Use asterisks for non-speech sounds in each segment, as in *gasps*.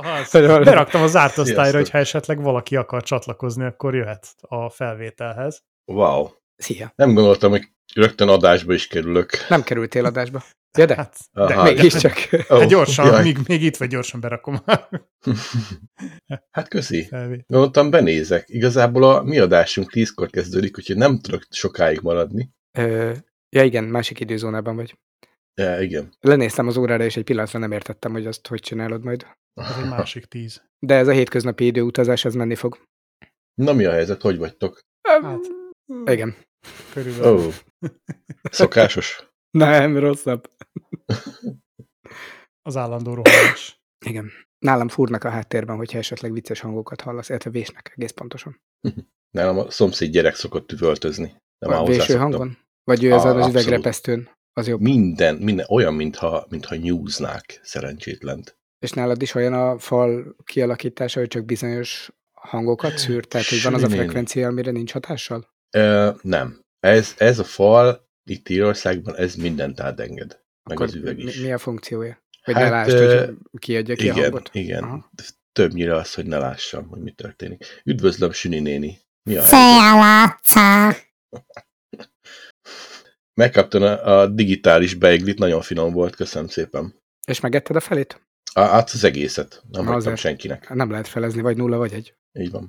Az, beraktam az zárt osztályra, hogy ha esetleg valaki akar csatlakozni, akkor jöhet a felvételhez. Wow. Szia. Nem gondoltam, hogy rögtön adásba is kerülök. Nem kerültél adásba. Ja, de, Hát, de Aha. mégiscsak. oh, Ó, gyorsan, jaj. még, még itt vagy, gyorsan berakom a *laughs* Hát köszi. Gondoltam, benézek. Igazából a mi adásunk tízkor kezdődik, úgyhogy nem tudok sokáig maradni. Ö, ja igen, másik időzónában vagy. Ja, igen. Lenéztem az órára, és egy pillanatra nem értettem, hogy azt hogy csinálod majd. Ez egy másik tíz. De ez a hétköznapi időutazás, ez menni fog. Na mi a helyzet, hogy vagytok? Hát, Igen. körülbelül. Oh. szokásos. *laughs* Nem, rosszabb. *laughs* Az állandó rohanás. Igen. Nálam fúrnak a háttérben, hogyha esetleg vicces hangokat hallasz, illetve vésnek egész pontosan. *laughs* Nálam a szomszéd gyerek szokott üvöltözni. Nem Van már véső hozzászoktam. hang van? Vagy ő ez Ah, az üvegrepesztőn? Az jobb. Minden, minden olyan, mintha, mintha nyúznák szerencsétlent. És nálad is olyan a fal kialakítása, hogy csak bizonyos hangokat szűr? Tehát, hogy van az a frekvencia, amire nincs hatással? Ö, nem. Ez, ez a fal itt Írországban, ez mindent átenged. Meg Akkor az üveg is. Mi, mi a funkciója? Hogy Hát, ne lásd, hogy kiadja ki a Igen, hangot? igen. Aha. Többnyire az, hogy ne lássam, hogy mi történik. Üdvözlöm, Süni néni. Mi a? Szia! *laughs* Megkaptam a, a digitális beiglit, nagyon finom volt, köszönöm szépen. És megetted a felét? A, át az egészet, nem hagytam senkinek. Nem lehet felezni, vagy nulla, vagy egy. Így van.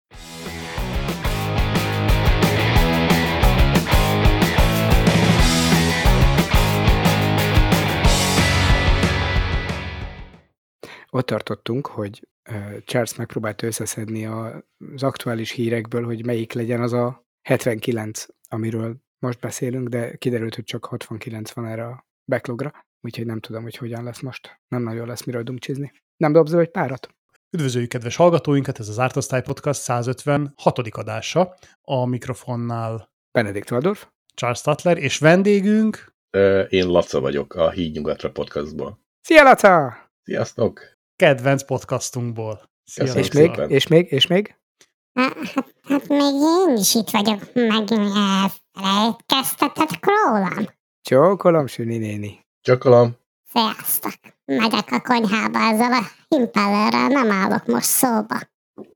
Ott tartottunk, hogy Charles megpróbált összeszedni az aktuális hírekből, hogy melyik legyen az a 79, amiről most beszélünk, de kiderült, hogy csak 69 van erre a backlogra, úgyhogy nem tudom, hogy hogyan lesz most. Nem nagyon lesz miről dumcsizni. Nem dobsz be egy párat? Üdvözöljük kedves hallgatóinkat, ez az Árt Osztály Podcast 156. adása. A mikrofonnál Benedikt Waldorf? Charles Statler, és vendégünk Ö, Én Laca vagyok a Híd Nyugatra podcastból. Szia, Laca! Sziasztok! kedvenc podcastunkból. Szia, És még, és még, és még? Hát, hát még én is itt vagyok, meg elfelejtkeztetek rólam. Csókolom, Süni néni. Csakalom. Sziasztok! Megyek a konyhába ezzel a impellerrel, nem állok most szóba.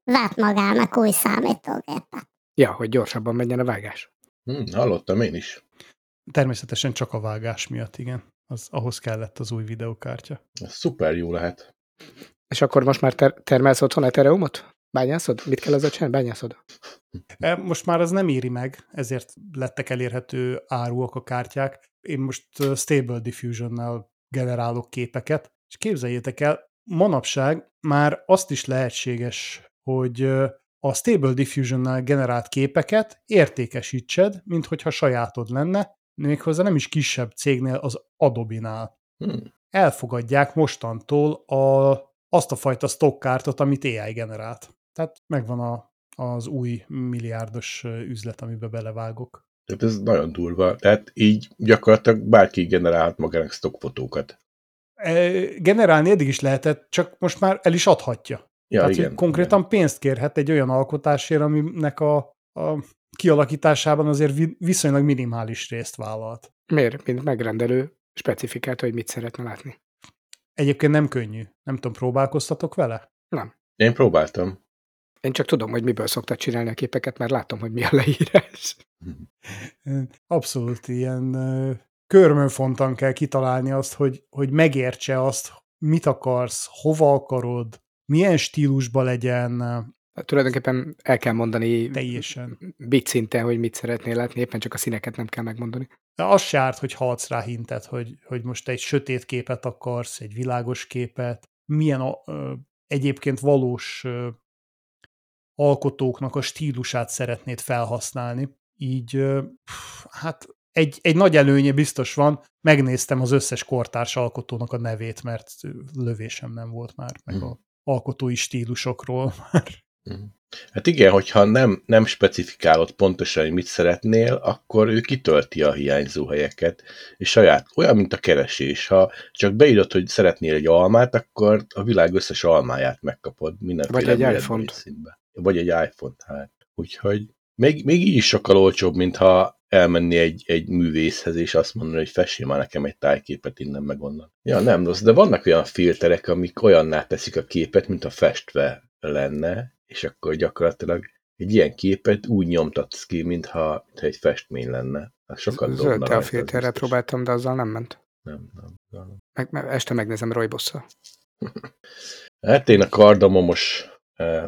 Vett magának új számítógépet. Ja, hogy gyorsabban menjen a vágás. Hm, hallottam én is. Természetesen csak a vágás miatt, igen. Az, ahhoz kellett az új videokártya. Ez szuper jó lehet. És akkor most már ter- termelsz otthon Ethereumot? Bányászod? Mit kell ezzel csinálni? Bányászod? E, Most már az nem éri meg, ezért lettek elérhető áruak a kártyák. Én most Stable Diffusion-nel generálok képeket, és képzeljétek el, manapság már azt is lehetséges, hogy a Stable Diffusion-nel generált képeket értékesítsed, mint hogyha sajátod lenne, méghozzá nem is kisebb cégnél, az Adobe-nál. Hm. Elfogadják mostantól a, azt a fajta stockkártot, amit AI generált. Tehát megvan a, az új milliárdos üzlet, amiben belevágok. Tehát ez nagyon durva. Tehát így gyakorlatilag bárki generálhat magának stockfotókat. E, Generálni eddig is lehetett, csak most már el is adhatja. Ja, Tehát, igen. konkrétan pénzt kérhet egy olyan alkotásért, aminek a, a kialakításában azért vi- viszonylag minimális részt vállalt. Miért? Mint megrendelő specifikálta, hogy mit szeretne látni. Egyébként nem könnyű. Nem tudom, próbálkoztatok vele? Én próbáltam. Én csak tudom, hogy miből szoktad csinálni a képeket, mert látom, hogy mi a leírás. *laughs* Abszolút ilyen körmönfontan kell kitalálni azt, hogy, hogy megértse azt, mit akarsz, hova akarod, milyen stílusba legyen, Hát Tulajdonképpen el kell mondani teljesen. bit szinten, hogy mit szeretnél látni, éppen csak a színeket nem kell megmondani. De az se árt, hogy adsz rá hintet, hogy, hogy most egy sötét képet akarsz, egy világos képet, milyen a, ö, egyébként valós ö, alkotóknak a stílusát szeretnéd felhasználni. Így, hát egy, egy nagy előnye biztos van, megnéztem az összes kortárs alkotónak a nevét, mert lövésem nem volt már, meg Mhm. a alkotói stílusokról *laughs* már. Mhm. Hát igen, hogyha nem, nem specifikálod pontosan, hogy mit szeretnél, akkor ő kitölti a hiányzó helyeket, és saját, olyan, mint a keresés. Ha csak beírod, hogy szeretnél egy almát, akkor a világ összes almáját megkapod mindenféle Vagy egy színben. Vagy egy iPhone-t, hát. Úgyhogy Még, még így is sokkal olcsóbb, mintha elmenni egy, egy művészhez, és azt mondani, hogy fessél már nekem egy tájképet innen meg onnan. Ja, nem rossz, de vannak olyan filterek, amik olyanná teszik a képet, mint a festve lenne, és akkor gyakorlatilag egy ilyen képet úgy nyomtatsz ki, mintha, mintha egy festmény lenne. Hát sokat Zöld a biztos. próbáltam, de azzal nem ment. Nem, nem, nem. Meg, este megnézem Roybosszal. *laughs* Hát én a kardamomos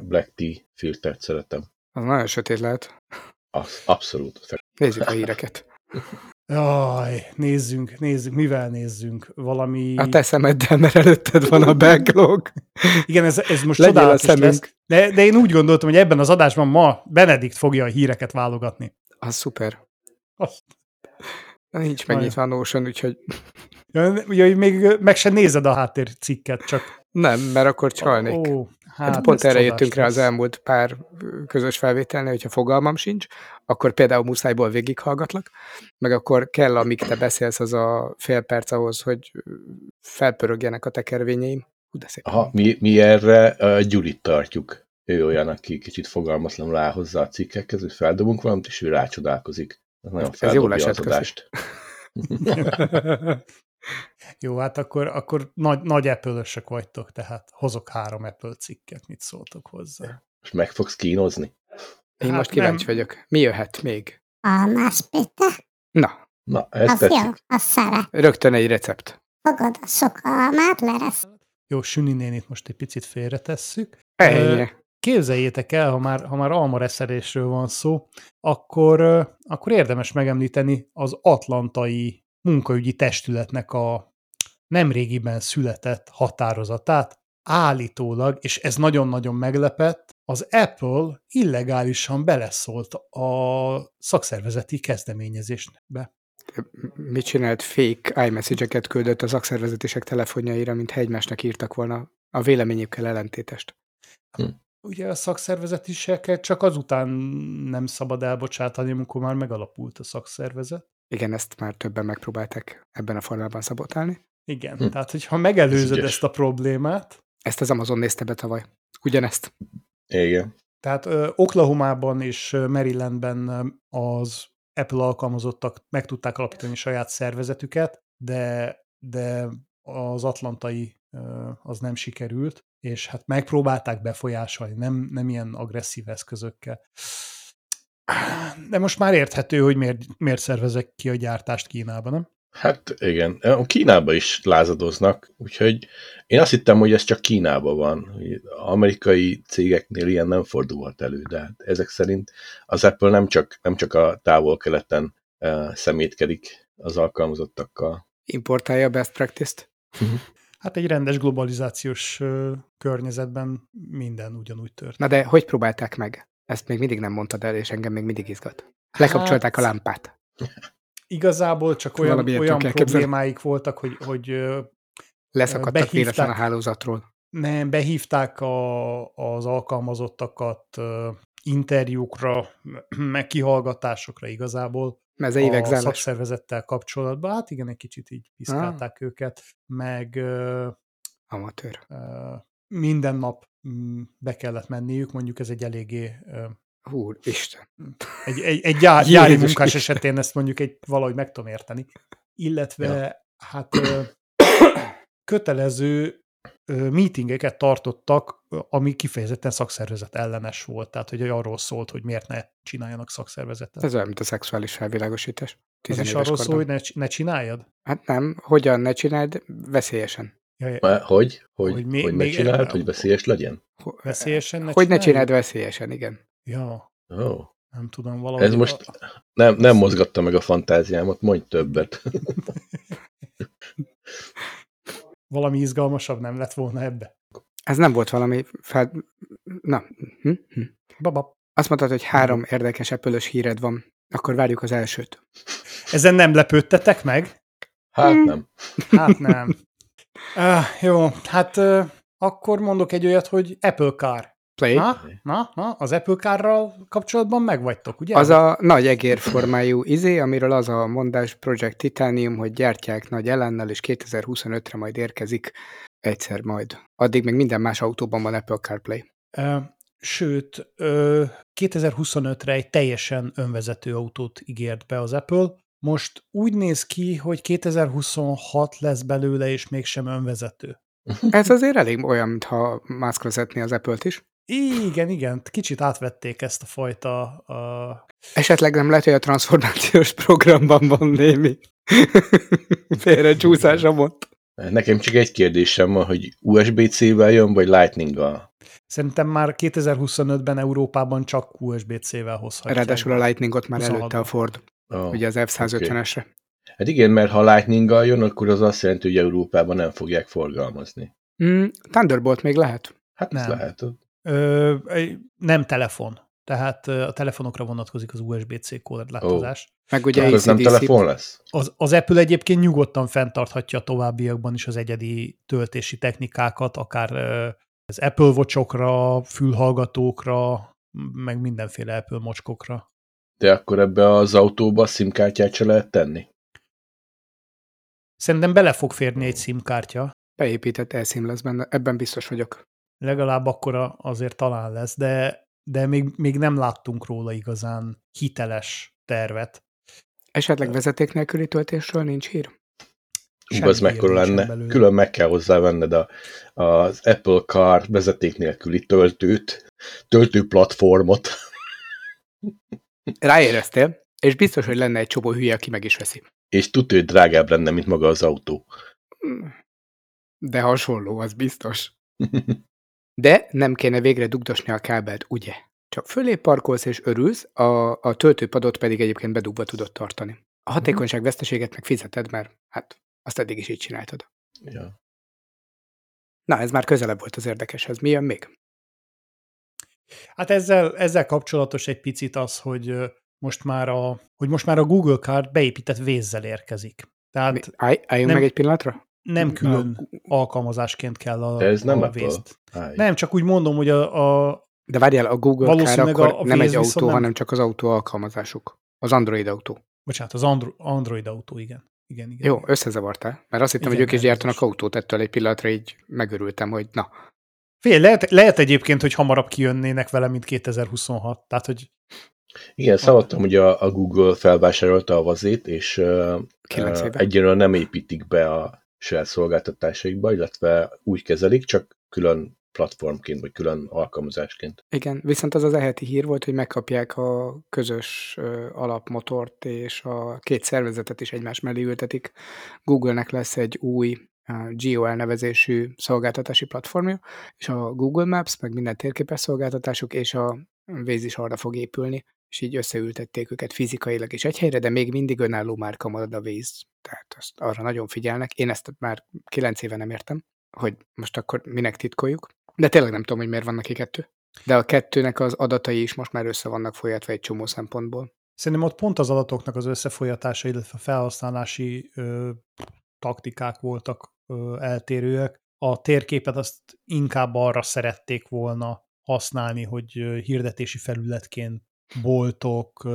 Black Tea filtert szeretem. Az nagyon sötét lehet. Az, abszolút. Nézzük a híreket. Jaj, nézzünk, nézzünk, mivel nézzünk? Valami... A te szemeddel, mert előtted van a backlog. Igen, ez, ez most Legyél a csodálatos lesz. De, de én úgy gondoltam, hogy ebben az adásban ma Benedikt fogja a híreket válogatni. Az szuper. Azt. Nincs megnyitva a Notion, úgyhogy Ja, Ugye, még meg se nézed a háttércikket, csak... nem, mert akkor csalnék. Ó, Hát, hát pont erre jöttünk rá az lesz. elmúlt pár közös felvételnél, hogyha fogalmam sincs, akkor például muszájból végighallgatlak, meg akkor kell, amíg te beszélsz, az a fél perc ahhoz, hogy felpörögjenek a tekervényeim. Hú, de szép. Aha, mi, mi erre uh, Gyurit tartjuk. Ő olyan, aki kicsit fogalmatlanul áll hozzá a cikkekhez, hogy feldobunk valamit, és ő rácsodálkozik. Ez nagyon Ez feldobja esett, az adást. *laughs* *laughs* *laughs* Jó, hát akkor, akkor nagy, nagy apple vagytok, tehát hozok három Apple cikket, mit szóltok hozzá. Most meg fogsz kínozni? Én Hát most kíváncsi nem. vagyok. Mi jöhet még? Almás pite, Na, Na, ez az jó, tetszik. az szeret. rögtön egy recept. Fogod a sok almát, leresz. Jó, Süni nénit most egy picit félretesszük. Ennyi. Képzeljétek el, ha már, ha már almareszelésről van szó, akkor, akkor érdemes megemlíteni az atlantai munkaügyi testületnek a nemrégiben született határozatát. Állítólag, és ez nagyon-nagyon meglepett, az Apple illegálisan beleszólt a szakszervezeti kezdeményezésbe. Mit csinált? Fake iMessage-eket küldött az szakszervezetések telefonjaira, mint egymásnak írtak volna a véleményükkel ellentétest. Ugye a szakszervezetiseket csak azután nem szabad elbocsátani, amikor már megalapult a szakszervezet. Igen, ezt már többen megpróbálták ebben a formában szabotálni. Igen, Hm. tehát hogyha megelőzöd ügyes. ezt a problémát, Ezt az Amazon nézte be tavaly. Ugyanezt. Igen. tehát Oklahomában és Marylandben az Apple alkalmazottak meg tudták alapítani saját szervezetüket, de, de az atlantai az nem sikerült, és hát megpróbálták befolyásolni, nem, nem ilyen agresszív eszközökkel. De most már érthető, hogy miért, miért szervezek ki a gyártást Kínában, nem? Hát igen, a Kínába is lázadoznak, úgyhogy én azt hittem, hogy ez csak Kínában van. Amerikai cégeknél ilyen nem fordulhat elő, de hát ezek szerint az Apple nem csak, nem csak a távol-keleten uh, szemétkedik az alkalmazottakkal. Importálja a best practice-t. Hát egy rendes globalizációs környezetben minden ugyanúgy történik. Na de hogy próbálták meg? Ezt még mindig nem mondtad el, és engem még mindig izgat. Lekapcsolták a Hát, lámpát. Igazából csak olyan, olyan problémáik voltak, hogy, hogy Leszakadtak véletlen a hálózatról. nem, behívták a, az alkalmazottakat interjúkra, *clears throat* meg kihallgatásokra igazából Mezeivek a zállás. szakszervezettel kapcsolatban. Hát igen, egy kicsit így piszkálták Ah. őket, meg Amatőr. minden nap be kellett menniük, mondjuk ez egy eléggé ö, Úr, Isten. egy, egy, egy gyár, *laughs* gyári Jézus munkás Isten. esetén ezt mondjuk egy valahogy meg tudom érteni. Illetve Ja. hát kötelező meetingeket tartottak, ami kifejezetten szakszervezet ellenes volt. Tehát, hogy arról szólt, hogy miért ne csináljanak szakszervezetet. Ez olyan, mint a szexuális felvilágosítás. Ez is arról szól, hogy ne, ne csináljad? Hát nem, hogyan ne csináld, veszélyesen. Ja, Már Hogy? Hogy, Hogy még- hogy ne csináld, hogy veszélyes legyen? Veszélyesen ne Hogy ne csináld? veszélyesen, igen. Ja, Ó, nem tudom, valahogy... ez most nem, nem mozgatta meg a fantáziámat, mondj többet. *laughs* Valami izgalmasabb nem lett volna ebbe. Ez nem volt valami fel... Na, hm? Hm. Baba. Azt mondtad, hogy három érdekes apple híred van. Akkor várjuk az elsőt. Ezen nem lepődtetek meg? Hát Hmm. nem. Hát nem. Uh, jó, hát uh, akkor mondok egy olyat, hogy Apple Car. Play. Na, na, na, az Apple Car-ral kapcsolatban megvagytok, ugye? Az a nagy egérformájú izé, amiről az a mondás Project Titanium, hogy gyártják nagy ellennel, és 2025-re majd érkezik egyszer majd. Addig még minden más autóban van Apple CarPlay. Uh, Sőt, ö, 2025-re egy teljesen önvezető autót ígért be az Apple. Most úgy néz ki, hogy 2026 lesz belőle, és mégsem önvezető. Ez azért elég olyan, mintha Musk vezetné az Apple-t is. Igen, igen, kicsit átvették ezt a fajta... A... Esetleg nem lehet, hogy a transformációs programban van némi *laughs* félre csúszása volt. Nekem csak egy kérdésem van, hogy USB-C-vel jön, vagy Lightning-gal? Szerintem már 2025-ben Európában csak USB-C-vel hozhatják. Ráadásul a Lightningot már 26-ban. előtte a Ford, Oh, ugye az F-150-esre. Hát igen, mert ha Lightning-gal jön, akkor az azt jelenti, hogy Európában nem fogják forgalmazni. Mm, Thunderbolt még lehet. Hát ez Nem. lehet. Ö, nem telefon. Tehát a telefonokra vonatkozik az USB-C korlátozás. Meg ugye az nem telefon lesz? Az, az Apple egyébként nyugodtan fenntarthatja a továbbiakban is az egyedi töltési technikákat, akár az Apple watchokra, fülhallgatókra, meg mindenféle Apple mocskokra. De akkor ebbe az autóba SIM-kártyát se lehet tenni? Szerintem bele fog férni egy SIM-kártya, beépített eSIM lesz benne, ebben biztos vagyok. legalább akkora azért talán lesz, de, de még, még nem láttunk róla igazán hiteles tervet. Esetleg vezeték nélküli töltésről nincs hír? Az mekkora lenne. belőle. Külön meg kell hozzá venned a, az Apple Car vezeték nélküli töltőt, töltő platformot. Ráéreztél, és biztos, hogy lenne egy csomó hülye, aki meg is veszi. És tudja, hogy drágább lenne, mint maga az autó. Mm. De hasonló, az biztos. *laughs* De nem kéne végre dugdosni a kábelt, ugye? Csak fölé parkolsz és örülsz, a, a töltőpadot pedig egyébként bedugva tudod tartani. A hatékonyság veszteséget meg fizeted, mert hát azt eddig is így csináltad. Ja. Na, ez már közelebb volt az érdekeshez. Mi jön még? Hát ezzel, ezzel kapcsolatos egy picit az, hogy most már a, hogy most már a Google Card beépített vézzel érkezik. Tehát Mi? Állj, álljunk nem- meg egy pillanatra? nem külön alkalmazásként kell a, De ez nem a. Állj. Nem, csak úgy mondom, hogy a, a De várjál, a Google Car akkor a- a nem egy autó, nem- hanem csak az autó alkalmazásuk. Az Android autó. bocsánat, az Andro- Android autó, igen. Igen, igen. Jó, összezavartál. Mert azt hittem, Igen, hogy ők is gyártanak autót, ettől egy pillanatra így megörültem, hogy na, Fél, lehet, lehet egyébként, hogy hamarabb kijönnének vele, mint 2026. Tehát, hogy Igen, szavadtam, hogy a, a Google felvásárolta a vazét, és uh, egyenlően nem építik be a saját szolgáltatásaikba, illetve úgy kezelik, csak külön platformként, vagy külön alkalmazásként. Igen, viszont az az eheti hír volt, hogy megkapják a közös alapmotort, és a két szervezetet is egymás mellé ültetik. Google-nek lesz egy új Geo elnevezésű szolgáltatási platformja, és a Google Maps, meg minden térképes szolgáltatásuk, és a Waze is arra fog épülni, és így összeültették őket fizikailag is egy helyre, de még mindig önálló márka marad a Waze. Tehát azt arra nagyon figyelnek. Én ezt már kilenc éve nem értem, hogy most akkor minek titkoljuk. De tényleg nem tudom, hogy miért van neki kettő. De a kettőnek az adatai is most már össze vannak folyatva egy csomó szempontból. szerintem ott pont az adatoknak az összefolyatása, illetve felhasználási ö, taktikák voltak eltérőek. A térképet azt inkább arra szerették volna használni, hogy hirdetési felületként boltok,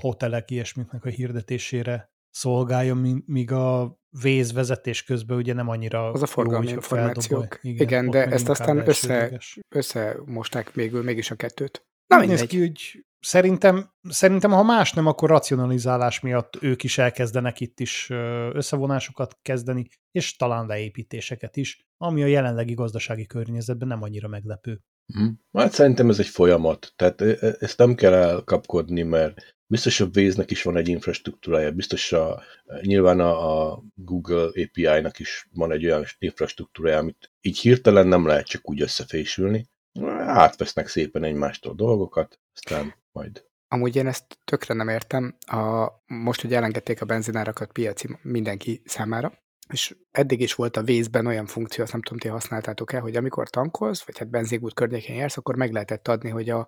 hotelek, ilyesmiknek a hirdetésére szolgáljon, míg a Waze vezetés közben ugye nem annyira Az a forgalmi jó, információk. Igen, ott de ezt aztán össze- elsődleges. Összemosták végül mégis a kettőt. Na Nem néz mindegy. ki, hogy szerintem, szerintem, ha más nem, akkor racionalizálás miatt ők is elkezdenek itt is összevonásokat kezdeni, és talán leépítéseket is, ami a jelenlegi gazdasági környezetben nem annyira meglepő. Hm. Hát szerintem ez egy folyamat, tehát ezt nem kell elkapkodni, mert biztos a Waze-nek is van egy infrastruktúrája, biztos a, nyilván a, a Google API-nak is van egy olyan infrastruktúrája, amit így hirtelen nem lehet csak úgy összefésülni. Átvesznek szépen egymástól dolgokat, aztán majd Amúgy én ezt tökre nem értem. A, most, hogy elengedték a benzinárakat piaci mindenki számára, és eddig is volt a Waze-ben olyan funkció, azt nem tudom, ti használtátok-e, hogy amikor tankolsz, vagy hát benzingút környékén jársz, akkor meg lehetett adni, hogy a,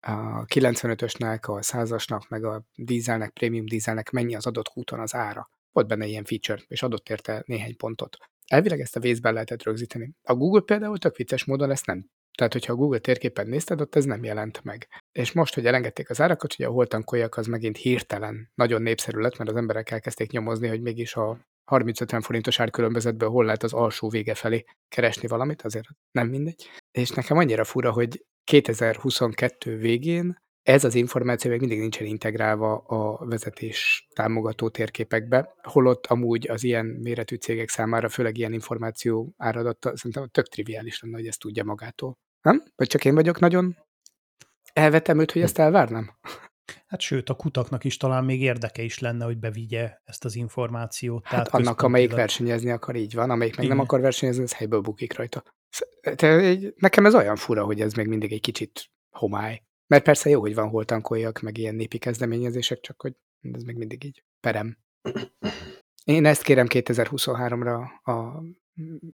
a 95-ösnek, a 100-asnak, meg a dízelnek, prémium dízelnek mennyi az adott úton az ára. Volt benne ilyen feature, és adott érte néhány pontot. Elvileg ezt a Waze-ben lehetett rögzíteni. A Google például tök vicces módon ezt nem. Tehát, hogyha a Google térképen nézted, ott ez nem jelent meg. És most, hogy elengedték az árakat, hogy a hol tankoljak, az megint hirtelen nagyon népszerű lett, mert az emberek elkezdték nyomozni, hogy mégis a 30-50 forintos árkülönbözetből hol lehet az alsó vége felé keresni valamit, azért nem mindegy. És nekem annyira fura, hogy 2022 végén ez az információ még mindig nincsen integrálva a vezetés támogató térképekbe, holott amúgy az ilyen méretű cégek számára, főleg ilyen információ áradatta, szerintem tök triviális lenne, hogy ezt tudja magától. Nem? Vagy csak én vagyok nagyon elvettem őt, hogy ezt elvárnám? Hát sőt, a kutaknak is talán még érdeke is lenne, hogy bevigye ezt az információt. Hát Tehát annak, amelyik versenyezni akar, így van, amelyik meg Igen. nem akar versenyezni, ez helyből bukik rajta. Te, nekem ez olyan fura, hogy ez még mindig egy kicsit homály. Mert persze jó, hogy van hol tankoljak, meg ilyen népi kezdeményezések, csak hogy ez még mindig így perem. Én ezt kérem 2023-ra a, a,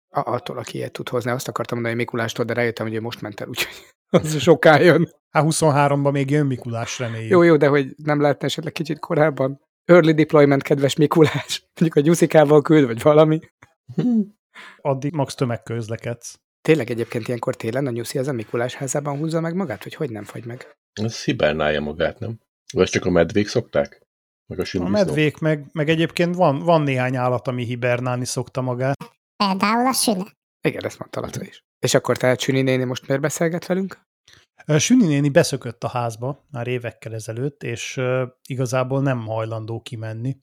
attól, aki ilyet tud hozni. Azt akartam mondani Mikulástól, de rájöttem, hogy ő most ment el, úgyhogy *laughs* az soká jön. Hát 23-ban még jön Mikulás, reméljük. Jó, jó, de hogy nem lehetne esetleg kicsit korábban? Early deployment, kedves Mikulás. *laughs* Mondjuk a gyuszikával küld, vagy valami. Addig max tömegközlekedsz. Tényleg egyébként ilyenkor télen a nyuszi az a Mikulás házában húzza meg magát, hogy hogy nem fagy meg? Ez hibernálja magát, nem? Vagy csak a medvék szokták? Meg a, a medvék, meg, meg egyébként van, van néhány állat, ami hibernálni szokta magát. Például a süne. Igen, ezt mondta Laca is. És akkor tehát Süni néni most miért beszélget velünk? Süni néni beszökött a házba már évekkel ezelőtt, és igazából nem hajlandó kimenni.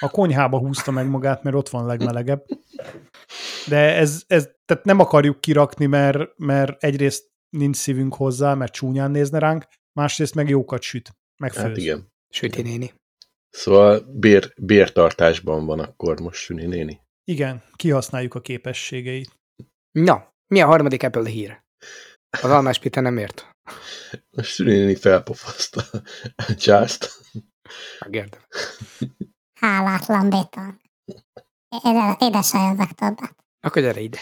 A konyhába húzta meg magát, mert ott van legmelegebb. De ez, ez tehát nem akarjuk kirakni, mert, mert egyrészt nincs szívünk hozzá, mert csúnyán nézne ránk, másrészt meg jókat süt, meg főz. Hát igen. Süti néni. Szóval bér, bértartásban van akkor most Süni néni. Igen, kihasználjuk a képességeit. Na, mi a harmadik Apple hír? Az almás pite nem ért. A Süni néni felpofaszta Charles-t. Megérdem. Hálátlan béton. Édesajövök többet. Akkor gyere ide.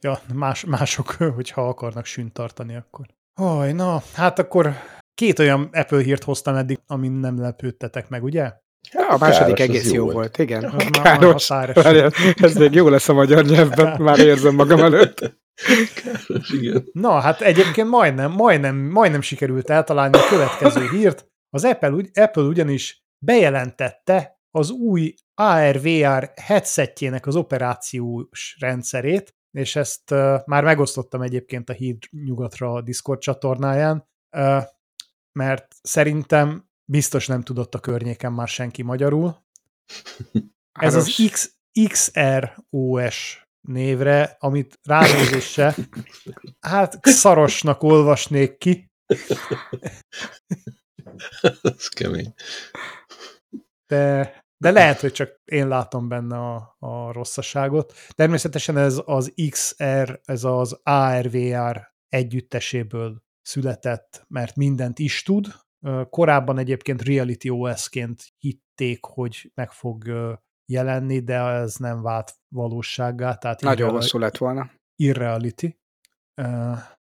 Ja, más, mások, *laughs* hogyha akarnak sünt tartani, akkor. Haj, na, hát akkor két olyan Apple hírt hoztam eddig, amin nem lepődtetek meg, ugye? Ja, a második káros, egész jó volt, volt. igen. Az káros. Már ez még jó lesz a magyar nyelvben, már érzem magam előtt. Káros, igen. Na, hát egyébként majdnem, majdnem, majdnem sikerült eltalálni a következő hírt. Az Apple, Apple ugyanis bejelentette az új AR-VR headsetjének az operációs rendszerét, és ezt uh, már megosztottam egyébként a híd nyugatra a Discord csatornáján, uh, mert szerintem biztos nem tudott a környéken már senki magyarul. *laughs* Ez az X, XROS névre, amit ránézésre, hát szarosnak olvasnék ki. *laughs* Ez kemény. De de lehet, hogy csak én látom benne a, a rosszaságot. Természetesen ez az XR, ez az ARVR együtteséből született, mert mindent is tud. Korábban egyébként Reality OS-ként hitték, hogy meg fog jelenni, de ez nem vált valósággá. Tehát Nagyon hosszú lett volna. Irreality.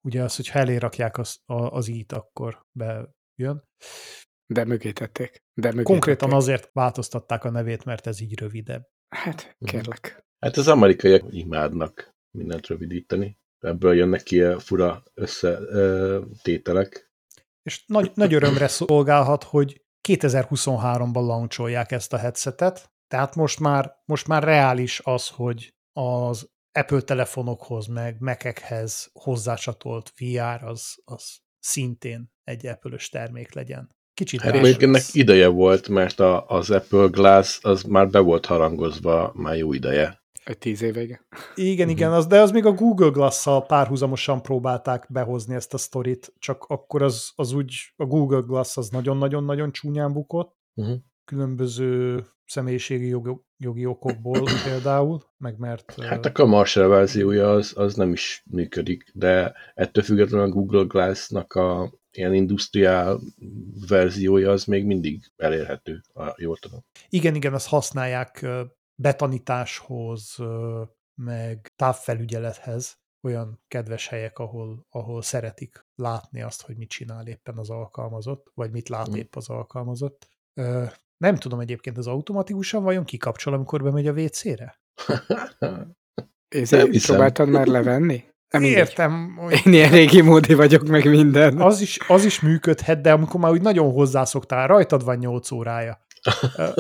Ugye az, hogyha elérakják az, az ít, akkor bejön. De mögé tették. De mögé Konkrétan tették. azért változtatták a nevét, mert ez így rövidebb. Hát, mhm. kérlek. Hát az amerikaiak imádnak mindent rövidíteni. Ebből jönnek ki a fura összetételek. És nagy, nagy örömre szolgálhat, hogy 2023-ban launcholják ezt a headsetet, tehát most már, most már reális az, hogy az Apple telefonokhoz, meg Mac-ekhez hozzácsatolt VR az, az szintén egy apple termék legyen. Kicsit hát még ennek ideje volt, mert a, az Apple Glass az már be volt harangozva már jó ideje. Egy tíz éve, igen. Igen, igen, az, de az még a Google Glass-szal párhuzamosan próbálták behozni ezt a sztorit, csak akkor az, az úgy, a Google Glass az nagyon-nagyon-nagyon csúnyán bukott, uh-huh. különböző személyiségi jogi, jogi okokból *clears throat* például, meg mert... Hát a commercial verziója az, az nem is működik, de ettől függetlenül a Google Glass-nak a ilyen industriál verziója az még mindig elérhető, jól tudom. Igen, igen, azt használják betanításhoz, meg távfelügyelethez, olyan kedves helyek, ahol, ahol szeretik látni azt, hogy mit csinál éppen az alkalmazott, vagy mit lát mm. épp az alkalmazott. Nem tudom egyébként, az automatikusan vajon kikapcsol, amikor bemegy a WC-re? Én próbáltad már levenni? Nem Értem. Hogy... Én ilyen régi módi vagyok, meg minden. Az is, az is működhet, de amikor már úgy nagyon hozzászoktál, rajtad van 8 órája.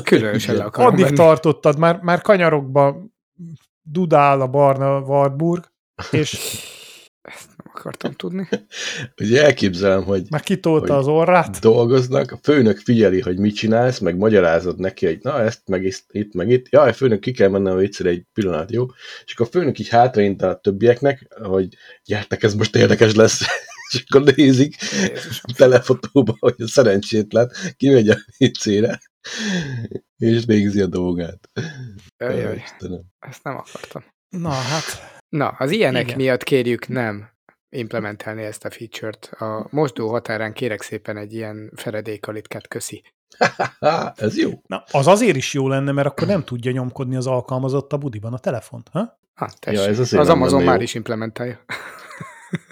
Különösen le akarom Addig menni. tartottad, már, már kanyarokba dudál a barna Wartburg, és *laughs* akartam tudni. Ugye elképzelem, hogy Már kitolta Hogy az orrát. dolgoznak, a főnök figyeli, hogy mit csinálsz, meg magyarázod neki, hogy na ezt, meg itt, itt, meg itt. Jaj, főnök, ki kell mennem egyszer egy pillanat, jó? És akkor a főnök így hátraint a többieknek, hogy gyertek, ez most érdekes lesz. És akkor nézik Jézusom. a telefotóba, hogy a szerencsétlen kimegy a viccére, és végzi a dolgát. Jaj, ezt nem akartam. Na hát, Na, az ilyenek Igen. miatt kérjük nem implementálni ezt a feature-t. A mosdó határán kérek szépen egy ilyen feredékalitkát, köszi. *laughs* Ez jó. na, az azért is jó lenne, mert akkor nem tudja nyomkodni az alkalmazott a budiban a telefont. Ha? Ah, tessék. Ja, ez az Amazon már jó. is implementálja.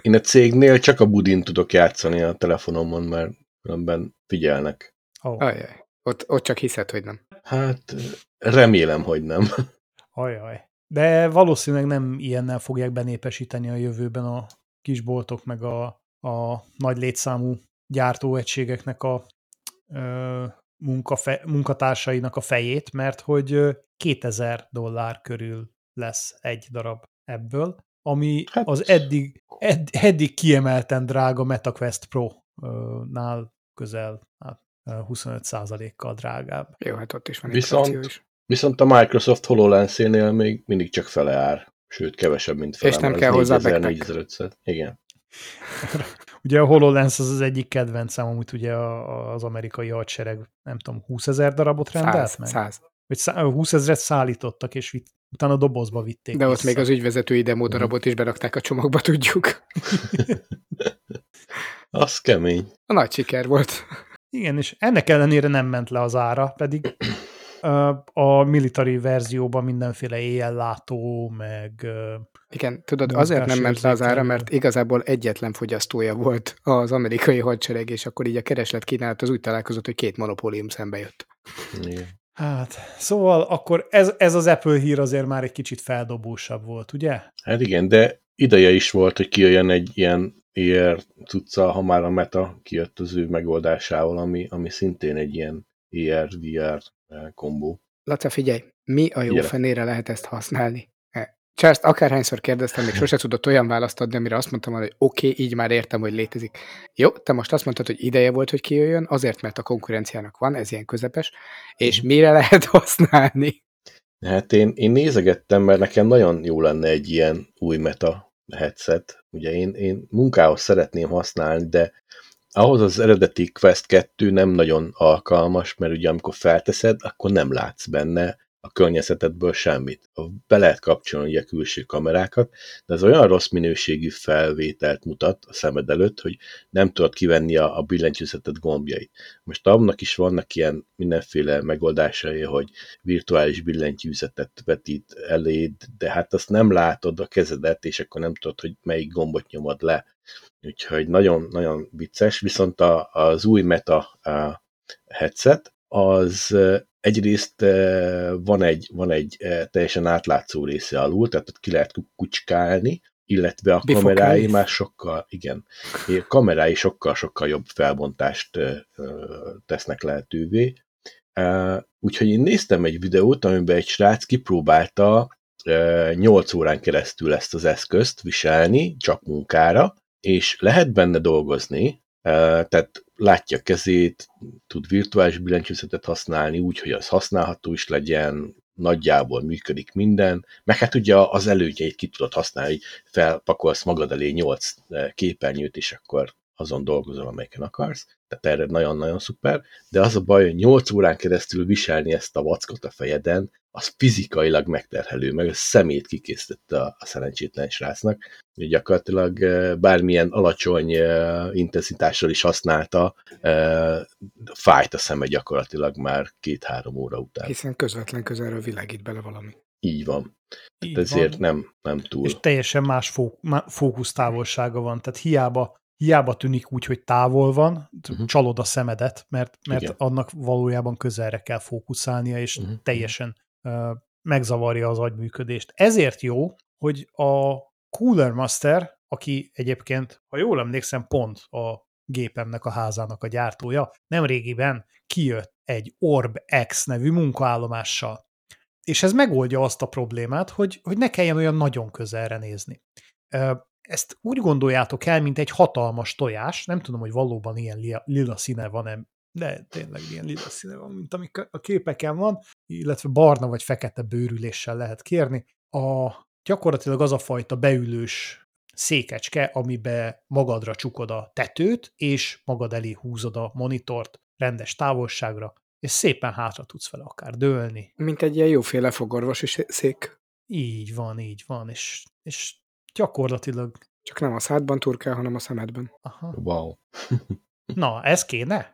Én a cégnél csak a budin tudok játszani a telefonomon, mert különben figyelnek. Oh, Ajaj. Ott, ott csak hiszed, hogy nem. Hát remélem, hogy nem. ajaj. De valószínűleg nem ilyennel fogják benépesíteni a jövőben a kisboltok, meg a, a nagy létszámú gyártóegységeknek a ö, munkafe, munkatársainak a fejét, mert hogy ö, 2000 dollár körül lesz egy darab ebből, ami hát... az eddig, edd, eddig kiemelten drága MetaQuest Pro-nál közel hát 25%-kal drágább. Jó, hát ott is van viszont, is. Viszont a Microsoft HoloLens-énél még mindig csak fele ár, sőt kevesebb, mint fele. És nem kell hozzá 4500. Igen. *laughs* ugye a HoloLens az az egyik kedvencem, amit ugye az amerikai hadsereg, nem tudom, 20 ezer darabot rendelt 100, meg? 100 hogy 20 ezret szállítottak, és vitt, utána dobozba vitték. De vissza. ott még az ügyvezetői demo darabot mhm. is berakták a csomagba, tudjuk. *laughs* az kemény. A nagy siker volt. Igen, és ennek ellenére nem ment le az ára, pedig a military verzióban mindenféle éjjel látó, meg... Igen, tudod, azért nem ment le az ára, mert igazából egyetlen fogyasztója volt az amerikai hadsereg, és akkor így a kereslet kínálat az úgy találkozott, hogy két monopólium szembe jött. Igen hát, szóval akkor ez, ez az Apple hír azért már egy kicsit feldobósabb volt, ugye? Hát igen, de ideje is volt, hogy kijöjjön egy ilyen IR cucca, ha már a Meta kijött az ő megoldásával, ami, ami szintén egy ilyen IR-VR kombó. Laca, figyelj, mi a jó Figyelek. fenére lehet ezt használni? Charles, akárhányszor kérdeztem, még sose tudott olyan választ adni, amire azt mondtam, hogy oké, okay, így már értem, hogy létezik. Jó, te most azt mondtad, hogy ideje volt, hogy kijöjjön, azért, mert a konkurenciának van, ez ilyen közepes, és Mhm. mire lehet *laughs* használni? Hát én, én nézegettem, mert nekem nagyon jó lenne egy ilyen új meta headset. Ugye én, én munkához szeretném használni, de ahhoz az eredeti Quest 2 nem nagyon alkalmas, mert ugye amikor felteszed, akkor nem látsz benne a környezetedből semmit. Be lehet kapcsolni ugye külső kamerákat, de ez olyan rossz minőségű felvételt mutat a szemed előtt, hogy nem tudod kivenni a, a billentyűzetet gombjait. Most abnak is vannak ilyen mindenféle megoldásai, hogy virtuális billentyűzetet vetít eléd, de hát azt nem látod a kezedet, és akkor nem tudod, hogy melyik gombot nyomod le. Úgyhogy nagyon-nagyon vicces, viszont a, az új Meta a headset, az egyrészt van egy, van egy teljesen átlátszó része alul, tehát ott ki lehet ku- kucskálni, illetve a Bifokálni. kamerái már sokkal, igen, a kamerái sokkal-sokkal jobb felbontást tesznek lehetővé. Eh, Úgyhogy én néztem egy videót, amiben egy srác kipróbálta 8 órán keresztül ezt az eszközt viselni, csak munkára, és lehet benne dolgozni, tehát látja kezét, tud virtuális billentyűzetet használni úgy, hogy az használható is legyen, nagyjából működik minden, meg hát ugye az előnyeit ki tudod használni, hogy felpakolsz magad elé 8 képernyőt, és akkor azon dolgozol, amelyiken akarsz. Tehát erre nagyon-nagyon szuper. De az a baj, hogy 8 órán keresztül viselni ezt a vackot a fejeden, az fizikailag megterhelő, meg a szemét kikészítette a, a szerencsétlen srácnak. Hogy gyakorlatilag bármilyen alacsony intenzitással is használta, fájt a szeme gyakorlatilag már két-három óra után. Hiszen közvetlen közelről világít bele valami. Így van. Így Ezért van. nem, nem túl. És teljesen más fó, má- fókusztávolsága van, tehát hiába, hiába tűnik úgy, hogy távol van, Mhm. csalod a szemedet, mert, mert Igen. annak valójában közelre kell fókuszálnia, és Mhm. teljesen megzavarja az agyműködést. Ezért jó, hogy a Cooler Master, aki egyébként, ha jól emlékszem, pont a gépemnek a házának a gyártója, nemrégiben kijött egy Orb X nevű munkaállomással. És ez megoldja azt a problémát, hogy, hogy ne kelljen olyan nagyon közelre nézni. Ezt úgy gondoljátok el, mint egy hatalmas tojás, nem tudom, hogy valóban ilyen lila színe van-e, de tényleg ilyen lila színe van, mint amik a képeken van, illetve barna vagy fekete bőrüléssel lehet kérni. A, gyakorlatilag az a fajta beülős székecske, amibe magadra csukod a tetőt, és magad elé húzod a monitort rendes távolságra, és szépen hátra tudsz vele akár dőlni. Mint egy ilyen jóféle fogorvosi szék. Így van, így van, és, és gyakorlatilag... Csak nem a szádban turkál, hanem a szemedben. Aha. Wow. Na, ez kéne?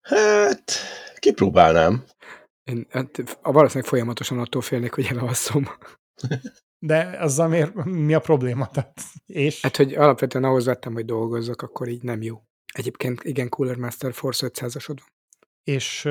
Hát, kipróbálnám. Én hát, valószínűleg folyamatosan attól félnék, hogy elalszom. *laughs* De azzal miért, mi a probléma? Tehát, és? Hát, hogy alapvetően ahhoz vettem, hogy dolgozzak, akkor így nem jó. Egyébként igen, Cooler Master Force 500-asod van. és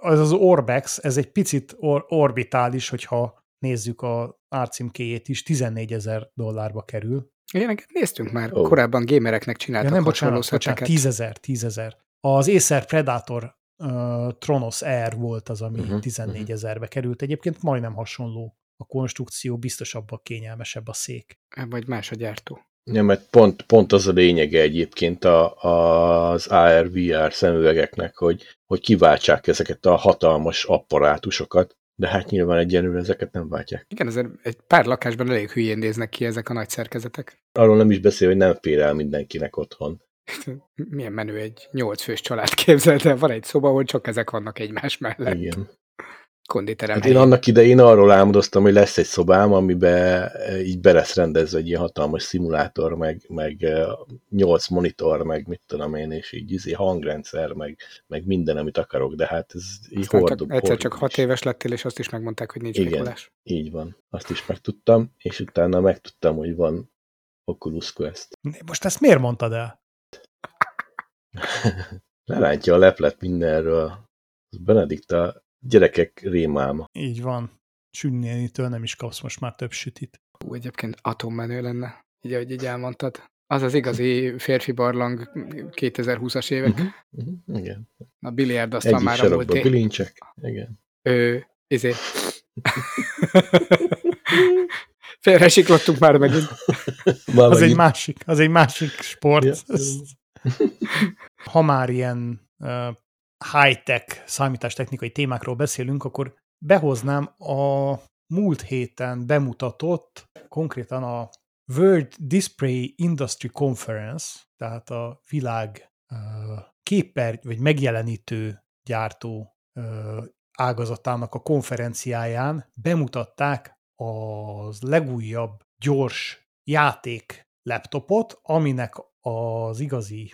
az az Orbex, ez egy picit or, orbitális, hogyha nézzük a árcímkéjét is, 14 ezer dollárba kerül. Ilyeneket néztünk már. Ó. Korábban gamereknek Ja, csináltak nem, hasonló bocsánat, bocsánat, szeteket. 10 ezer, 10 ezer. Az Acer Predator uh, Tronos Air volt az, ami Mhm, 14 mhm. ezerbe került. Egyébként majdnem hasonló a konstrukció, biztosabb a kényelmesebb a szék. Vagy más a gyártó. Ja, mert pont, pont az a lényege egyébként a, az AR-VR szemüvegeknek, hogy, hogy kiváltsák ezeket a hatalmas apparátusokat, de hát nyilván egyenlőre ezeket nem váltják. Igen, azért egy pár lakásban elég hülyén néznek ki ezek a nagy szerkezetek. Arról nem is beszél, hogy nem fér el mindenkinek otthon. *laughs* Milyen menő egy nyolc fős család képzeld el, van egy szoba, ahol csak ezek vannak egymás mellett. Igen. Konditerem Hát én annak idején arról álmodoztam, hogy lesz egy szobám, amiben így be lesz rendezve egy ilyen hatalmas szimulátor, meg, meg eh, nyolc monitor, meg mit tudom én, és így izé hangrendszer, meg, meg minden, amit akarok, de hát ez így Aztán hordó. csak, egyszer csak hat horribilis. éves lettél, és azt is megmondták, hogy nincs Igen. Mikulás. Így van. Azt is megtudtam, és utána megtudtam, hogy van Oculus Quest. Most ezt miért mondtad el? *laughs* Lerántja a leplet mindenről. Benedikta gyerekek rémálma. Így van. Sünnénitől nem is kapsz most már több sütit. Ú, egyébként atommenő lenne, így ahogy így elmondtad. Az az igazi férfi barlang 2020-as évek. Uh-huh. Uh-huh. Igen. A biliárd aztán Egyik már a múlt év. bilincsek. Igen. Ö, izé. Félresiklottunk már megint. Már Az egy megint- másik, az egy másik sport. Ja. Ha már ilyen uh, high-tech számítástechnikai témákról beszélünk, akkor behoznám a múlt héten bemutatott, konkrétan a World Display Industry Conference, tehát a világ uh, képer vagy megjelenítő gyártó ágazatának a konferenciáján bemutatták az legújabb gyors játék laptopot, aminek az igazi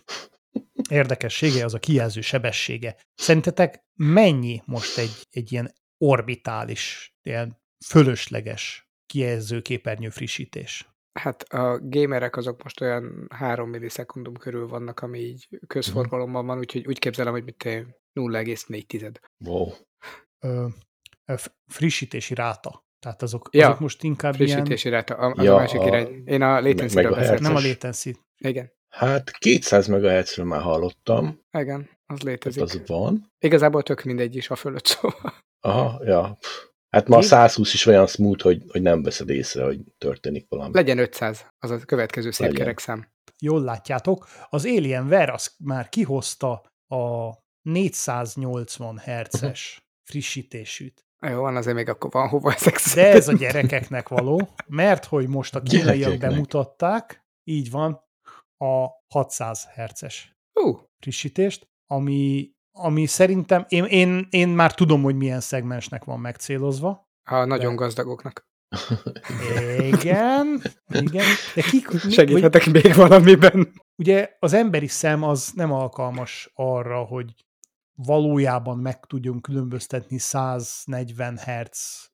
érdekessége az a kijelző sebessége. Szerintetek mennyi most egy, egy ilyen orbitális, ilyen fölösleges kijelző képernyő frissítés? Hát a gamerek azok most olyan 3 millisekundum körül vannak, ami így közforgalomban van, úgyhogy úgy képzelem, hogy mit te 0,4. Wow. Ö, frissítési ráta. Tehát azok, Ja, azok most inkább Frissítési ráta, a, az Ja, a másik a- irány. Én a latency-ről ilyen, nem a latency. Igen, Hát 200 MHz-ről már hallottam, igen, az létezik. az van. Igazából tök mindegy is a fölött, szóval. Aha, ja. Hát ma a Én- 120 is olyan smooth, hogy, hogy nem veszed észre, hogy történik valami. Legyen 500, az a következő szép Legyen. kerek szám. Jól látjátok, az Alienware az már kihozta a 480 Hz-es frissítésűt. Jó, van, azért még akkor van hova ezek De ez a gyerekeknek való, mert hogy most a *laughs* kínaiak bemutatták, így van, a 600 Hz-es Ú, frissítést, ami, ami szerintem, én, én, én már tudom, hogy milyen szegmensnek van megcélozva. a nagyon De- gazdagoknak. *laughs* Igen, igen. De kik, mi, Segíthetek még valamiben. ugye az emberi szem az nem alkalmas arra, hogy valójában meg tudjon különböztetni 140 Hz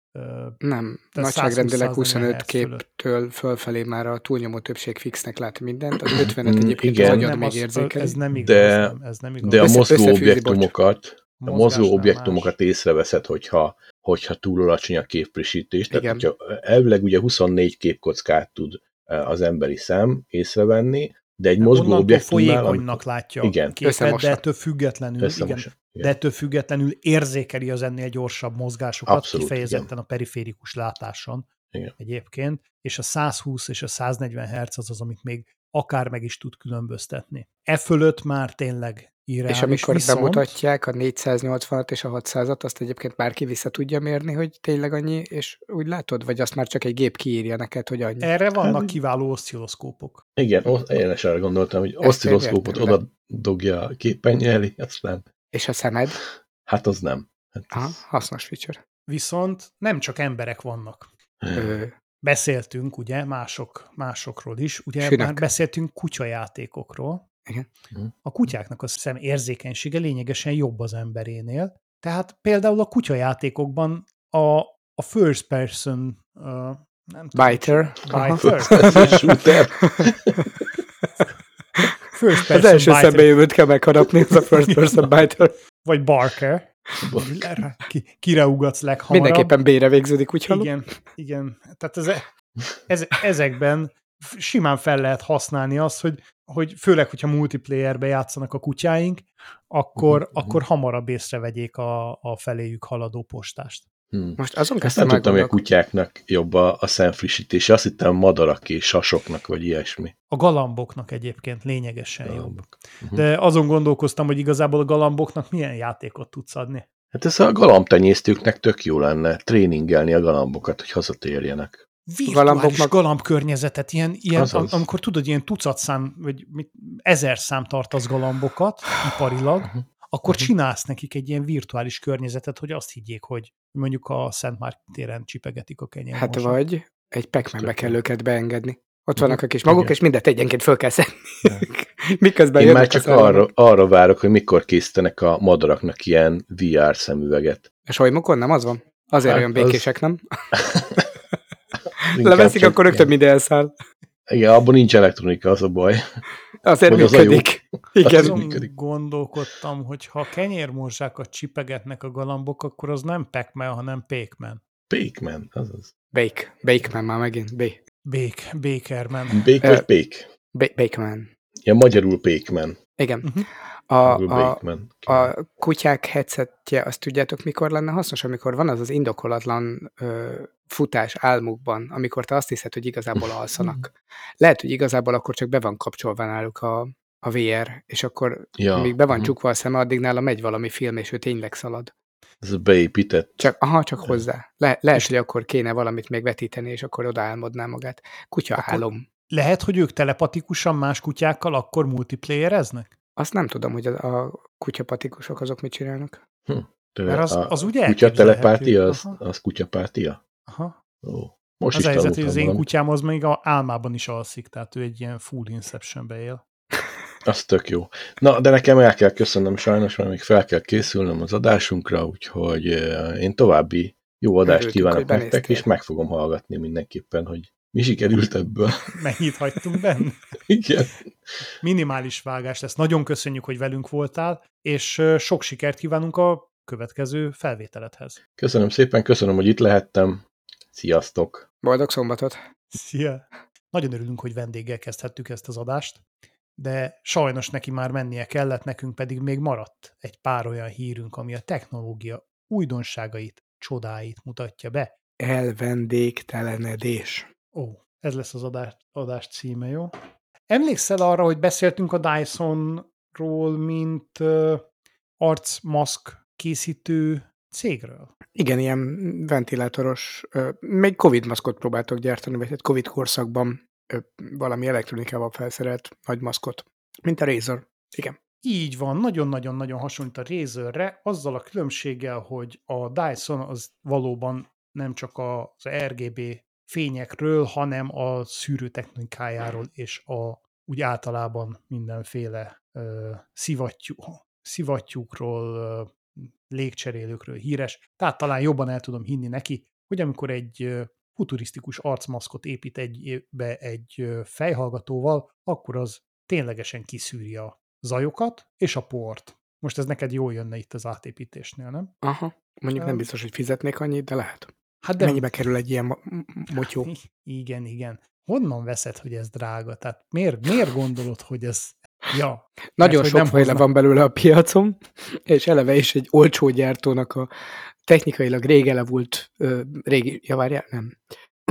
Nem, nagyságrendileg 120-140 25 Hz képtől fölfelé már a túlnyomó többség fixnek lát mindent, az 50-et Mm, egyébként igen. az agyad nem, még érzékeli. ez nem igaz, De- nem, ez nem igaz. De a mozgó objektumokat, a mozgó objektumokat más. észreveszed, hogyha, hogyha túl alacsony a képfrissítés. Tehát, Igen. hogyha elvileg ugye 24 képkockát tud eh, az emberi szem észrevenni, de egy mozgó Onnantól folyékonynak látja Igen. a képet, de ettől függetlenül, igen, Összemos. de ettől függetlenül érzékeli az ennél gyorsabb mozgásokat, Abszolút, kifejezetten a periférikus látáson. Igen. egyébként, és a 120 és a 140 Hz az az, amit még akár meg is tud különböztetni. E fölött már tényleg irreális, És amikor viszont, bemutatják a 480-at és a 600-at, azt egyébként bárki vissza tudja mérni, hogy tényleg annyi, és úgy látod? Vagy azt már csak egy gép kiírja neked, hogy annyi? Erre vannak Hát- kiváló oszcilloszkópok. Igen, én is arra gondoltam, hogy Ezt oszcilloszkópot oda dogja a képernyő elé, aztán És a szemed? hát az nem. Hát Aha, ez, hasznos feature. Viszont nem csak emberek vannak. Beszéltünk, ugye, mások, másokról is. Ugye Sünök. már beszéltünk kutyajátékokról. Igen. Mhm. A kutyáknak a szem érzékenysége lényegesen jobb az emberénél. Tehát például a kutyajátékokban a, a first person uh, nem tudom, Biter. Biter. *laughs* shooter. First Az person első biter, szembe jövőt kell megharapni, ez a first *laughs* person biter. vagy Barker. Ki, kire ugatsz leghamarabb. Mindenképpen B-re végződik, úgy hallom. Igen, igen. Tehát ez, ez, ezekben simán fel lehet használni azt, hogy, hogy főleg, hogyha multiplayerbe játszanak a kutyáink, akkor, mhm. akkor hamarabb észrevegyék a, a feléjük haladó postást. Hmm. Most azon Ezt kezdtem nem tudtam, hogy a kutyáknak jobb a, a szemfrissítése. Azt hittem madaraké, sasoknak, vagy ilyesmi. A galamboknak egyébként lényegesen jobb. Galambok. Mhm. De azon gondolkoztam, hogy igazából a galamboknak milyen játékot tudsz adni. Hát ez a galambtenyésztőknek tök jó lenne tréningelni a galambokat, hogy hazatérjenek. Virtuális Galamboknak- galambkörnyezetet, ilyen, ilyen am, amikor tudod, ilyen tucat szám, vagy mit, ezer szám tartasz galambokat iparilag, Mhm. akkor Mhm. csinálsz nekik egy ilyen virtuális környezetet, hogy azt higgyék, hogy mondjuk a Szent Márk téren csipegetik a kenyér. Hát vagy egy pac kell őket beengedni. Ott Mhm. vannak a kis maguk, Igen. és mindet egyenként föl kell szedni. *laughs* Miközben Én már a csak arra, arra várok, hogy mikor készítenek a madaraknak ilyen VR szemüveget. A solymokon nem az van? Azért Hát olyan az- békések, nem? *laughs* Leveszik, csak akkor rögtön minden elszáll. Igen, abban nincs elektronika, az a baj. Azért Hogy az a működik. Igen. Az- Azon működik. gondolkodtam, hogy ha kenyérmorzsákat csipegetnek a galambok, akkor az nem Pac-Man, hanem Pac-Man. Pékman, azaz. Bake. Bakeman már megint. B. Bake, Bakerman. Bék vagy pék? Ba- Bakeman. Ja, magyarul pékman. Igen. Uh-huh. A, a, a kutyák headsetje, azt tudjátok, mikor lenne hasznos, amikor van az az indokolatlan ö, futás álmukban, amikor te azt hiszed, hogy igazából alszanak. *laughs* Lehet, hogy igazából akkor csak be van kapcsolva náluk a, a VR, és akkor Ja, amíg be van mhm. csukva a szeme, addig nála megy valami film, és ő tényleg szalad. Ez beépített. Csak, aha, csak hozzá. Le, lehet, hogy akkor kéne valamit még vetíteni, és akkor odaálmodná magát. Kutya Akkor- álom. Lehet, hogy ők telepatikusan más kutyákkal akkor multiplayereznek? Azt nem tudom, hogy a, a kutyapatikusok azok mit csinálnak. De Mert az- az ugye Kutya elképzelhető. telepátia, az, Aha. az kutyapátia? Aha. Ó, most Az is helyzet, hogy az én kutyám az még a álmában is alszik, tehát ő egy ilyen full Inceptionbe él. Az tök jó. Na, de nekem el kell köszönnöm sajnos, mert még fel kell készülnöm az adásunkra, úgyhogy eh, én további jó adást Örültünk, kívánok nektek, és meg fogom hallgatni mindenképpen, hogy mi sikerült ebből. Mennyit hagytunk benne? *laughs* Igen. Minimális vágás lesz. Nagyon köszönjük, hogy velünk voltál, és sok sikert kívánunk a következő felvételedhez. Köszönöm szépen, köszönöm, hogy itt lehettem. Sziasztok! Boldog szombatot! Szia! Nagyon örülünk, hogy vendéggel kezdhettük ezt az adást, de sajnos neki már mennie kellett, nekünk pedig még maradt egy pár olyan hírünk, ami a technológia újdonságait, csodáit mutatja be. Elvendégtelenedés. Ó, ez lesz az adás, adás címe, jó? Emlékszel arra, hogy beszéltünk a Dysonról, mint uh, arcmaszk készítő cégről? Igen, ilyen ventilátoros, ö, még Covid maszkot próbáltok gyártani, vagy hát Covid korszakban ö, valami elektronikával felszerelt nagy maszkot, mint a Razer. Igen. Így van, nagyon-nagyon-nagyon hasonlít a Razerre, azzal a különbséggel, hogy a Dyson az valóban nem csak az RGB fényekről, hanem a szűrő technikájáról és a úgy általában mindenféle ö, szivattyú, szivattyúkról, ö, légcserélőkről híres. Tehát talán jobban el tudom hinni neki, hogy amikor egy ö, futurisztikus arcmaszkot épít egy, be egy ö, fejhallgatóval, akkor az ténylegesen kiszűri a zajokat és a port. Most ez neked jól jönne itt az átépítésnél, nem? Aha. Mondjuk nem biztos, hogy fizetnék annyit, de lehet. Hát De Mennyibe kerül egy ilyen motyó? *laughs* Igen, igen. Honnan veszed, hogy ez drága? Tehát miért, miért gondolod, hogy ez... Ja, Nagyon sok hoznak- van belőle a piacon, és eleve is egy olcsó gyártónak a technikailag rég elavult, ö, régi, ja várjál, nem,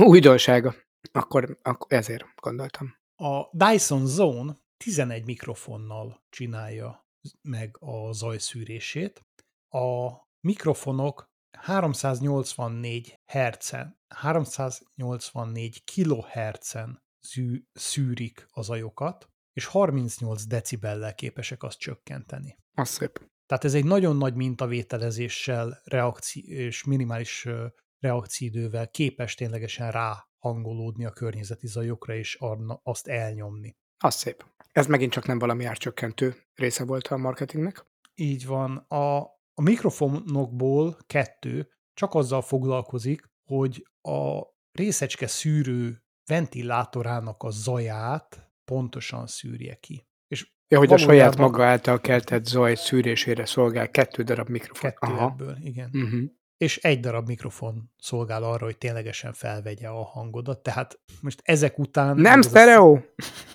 Újdonsága. Akkor, akkor ezért gondoltam. A Dyson Zone 11 mikrofonnal csinálja meg a zajszűrését. A mikrofonok 384 Hz-en, 384 kHz-en szű, szűrik a zajokat, és 38 decibellel képesek azt csökkenteni. Az szép. Tehát ez egy nagyon nagy mintavételezéssel reakci- és minimális reakcióidővel képes ténylegesen ráhangolódni a környezeti zajokra, és azt elnyomni. Az szép. Ez megint csak nem valami árcsökkentő része volt a marketingnek. Így van. A, a mikrofonokból kettő csak azzal foglalkozik, hogy a részecske szűrő ventilátorának a zaját pontosan szűrje ki. És Ja, hogy a saját maga által keltett zaj szűrésére szolgál kettő darab mikrofon. Kettő Aha. ebből, igen. Uh-huh. És egy darab mikrofon szolgál arra, hogy ténylegesen felvegye a hangodat. Tehát most ezek után... Nem sztereó!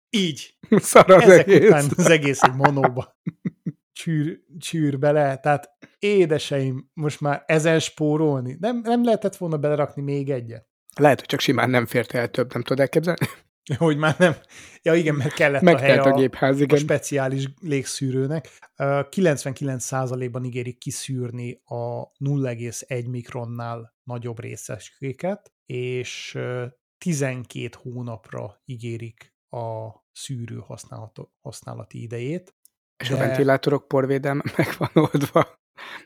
Így. *laughs* Szar az ezek egész. után az egész egy monóba *laughs* csűr, csűr bele. Tehát édeseim, most már ezen spórolni. Nem, nem lehetett volna belerakni még egyet? Lehet, hogy csak simán nem fért el több, nem tudod elképzelni? *laughs* Hogy már nem. Ja igen, mert kellett a hely a a, gépház, a igen. speciális légszűrőnek. Ö, 99%-ban ígérik kiszűrni a 0,1 mikronnál nagyobb részecskéket, és ö, 12 hónapra ígérik a szűrő használati idejét. És a de- ventilátorok porvédelme *laughs* meg van oldva.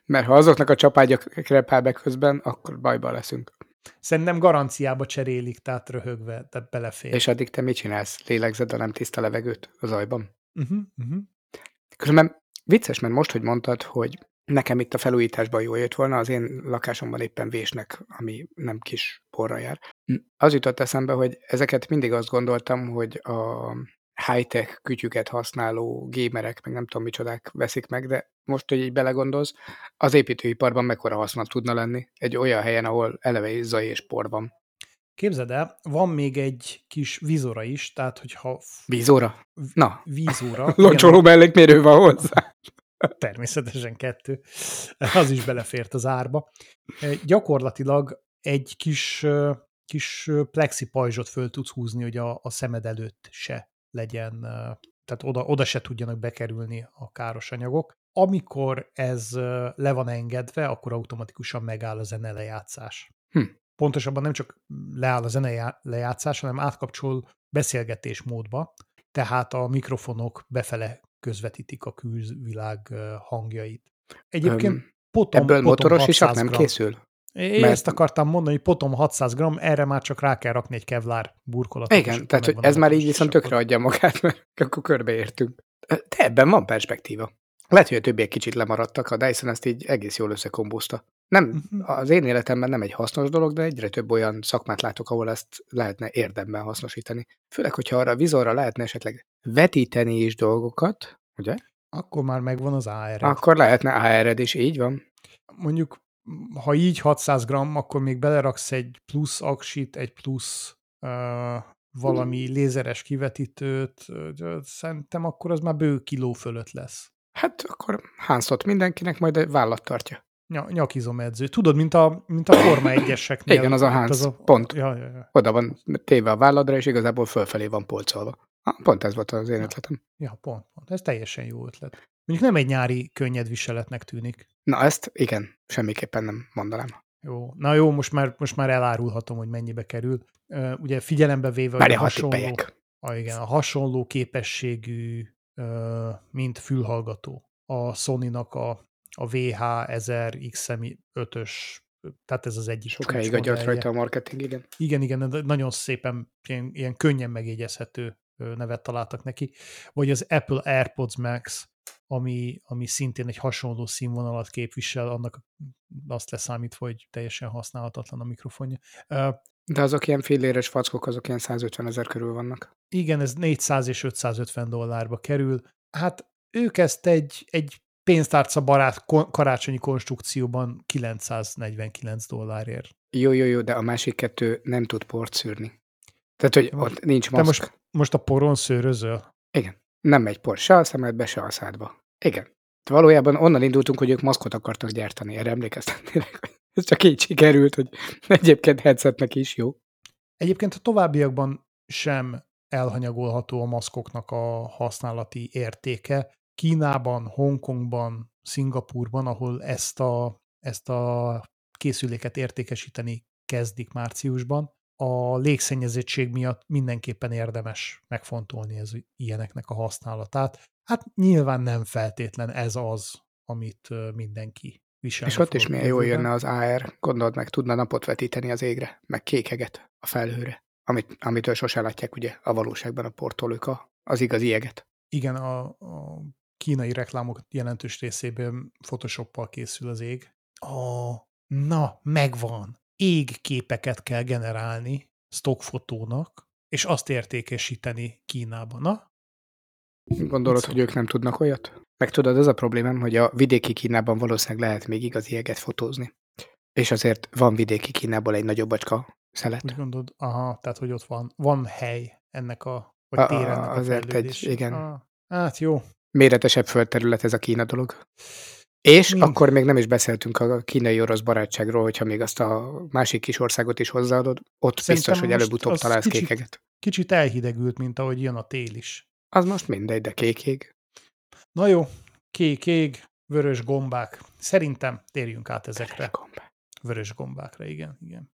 Mert ha azoknak a csapágyak krepál be közben, akkor bajba leszünk. Szerintem garanciába cserélik, tehát röhögve, tehát belefér. És addig te mit csinálsz? Lélegzed a nem tiszta levegőt az ajban? Uh-huh, uh-huh. Különben vicces, mert most, hogy mondtad, hogy nekem itt a felújításban jól jött volna, az én lakásomban éppen vésnek, ami nem kis porra jár. Hm, Az jutott eszembe, hogy ezeket mindig azt gondoltam, hogy a high-tech kütyüket használó gémerek, meg nem tudom micsodák veszik meg, de most, hogy így belegondolsz, az építőiparban mekkora haszna tudna lenni egy olyan helyen, ahol eleve zaj és por van. Képzeld el, van még egy kis vízora is, tehát hogyha Vízóra? Na, vízóra, loncsoló *laughs* mellékmérő van hozzá. természetesen kettő, az is belefért az árba. Gyakorlatilag egy kis, kis plexi pajzsot föl tudsz húzni, hogy a, a szemed előtt se legyen, tehát oda, oda se tudjanak bekerülni a káros anyagok. Amikor ez le van engedve, akkor automatikusan megáll a zene lejátszás. Hm. Pontosabban nem csak leáll a zene já- lejátszás, hanem átkapcsol beszélgetés módba, tehát a mikrofonok befele közvetítik a külvilág hangjait. Egyébként Öm, potom, Ebből potom motoros isak 600 nem gram. készül? Én Mert- ezt akartam mondani, hogy potom 600 gram, erre már csak rá kell rakni egy kevlár burkolatot. Igen, tehát hogy ez már így viszont tökre adja magát, mert akkor körbeértünk. De ebben van perspektíva. Lehet, hogy a többiek kicsit lemaradtak, a Dyson ezt így egész jól összekombózta. Nem, Mhm. az én életemben nem egy hasznos dolog, de egyre több olyan szakmát látok, ahol ezt lehetne érdemben hasznosítani. Főleg, hogyha arra a vizorra lehetne esetleg vetíteni is dolgokat, ugye? Akkor már megvan az AR. Akkor lehetne AR-ed is, így van. Mondjuk, ha így 600 gram, akkor még beleraksz egy plusz aksit, egy plusz uh, valami lézeres kivetítőt, szerintem akkor az már bő kiló fölött lesz. Hát akkor hánszot mindenkinek, majd a vállat tartja. Ny- nyakizomedző. Tudod, mint a, mint a Forma 1-eseknél. Igen, az a Ott Hans, pont. Ja, ja, ja. Oda van téve a válladra, és igazából fölfelé van polcolva. Ha, pont ez volt az én ötletem. ja, pont, pont. Ez teljesen jó ötlet. Mondjuk nem egy nyári könnyed viseletnek tűnik. Na ezt igen, semmiképpen nem mondanám. Jó. Na jó, most már, most már elárulhatom, hogy mennyibe kerül. Ugye figyelembe véve, hogy Várj, a ha hasonló, a, igen, a hasonló képességű, mint fülhallgató. A Sony-nak a, a VH1000XM5-ös, tehát ez az egyik Sokáig agyalt rajta a marketing, igen. Igen, igen, nagyon szépen, ilyen, ilyen könnyen megjegyezhető nevet találtak neki. Vagy az Apple AirPods Max, ami, ami szintén egy hasonló színvonalat képvisel, annak azt leszámítva, hogy teljesen használhatatlan a mikrofonja. De azok ilyen filléres fackok, azok ilyen 150 ezer körül vannak. Igen, ez 400 és 550 dollárba kerül. Hát ők ezt egy, egy pénztárca barát karácsonyi konstrukcióban 949 dollárért. Jó, jó, jó, de a másik kettő nem tud port szűrni. Tehát, hogy Most- ott nincs maszk. most, most a poron szőrözöl? Igen. Nem megy por se a szemedbe, se a szádba. Igen. Valójában onnan indultunk, hogy ők maszkot akartak gyártani. Erre emlékeztetnének, ez csak így sikerült, hogy egyébként headsetnek is jó. Egyébként a továbbiakban sem elhanyagolható a maszkoknak a használati értéke. Kínában, Hongkongban, Szingapurban, ahol ezt a, ezt a készüléket értékesíteni kezdik márciusban, a légszennyezettség miatt mindenképpen érdemes megfontolni ez ilyeneknek a használatát. Hát nyilván nem feltétlen ez az, amit mindenki visel. És ott is milyen jól jönne az AR, gondold meg, tudna napot vetíteni az égre, meg kékeget a felhőre, amit, amitől sose látják ugye a valóságban a portolők az igazi jeget. Igen, a, a kínai reklámok jelentős részében Photoshoppal készül az ég. A, na, megvan. Égképeket kell generálni stockfotónak, és azt értékesíteni Kínában. Na? Gondolod, hogy ők nem tudnak olyat? Meg tudod, az a problémám, hogy a vidéki Kínában valószínűleg lehet még igazi jeget fotózni. És azért van vidéki Kínából egy nagyobb bacska szelet. Úgy gondolod, aha, tehát hogy ott van, van hely ennek a, vagy a, tér ennek a Azért egy, igen. Ah, hát jó. Méretesebb földterület ez a Kína dolog. És Mind. akkor még nem is beszéltünk a kínai-orosz barátságról, hogyha még azt a másik kis országot is hozzáadod, ott Szerintem biztos, hogy előbb-utóbb találsz kicsit, kékeget. Kicsit elhidegült, mint ahogy jön a tél is. Az most mindegy, de kék Na jó, kék ég, vörös gombák. Szerintem térjünk át ezekre. Vörös, gombák. vörös gombákra, igen. igen.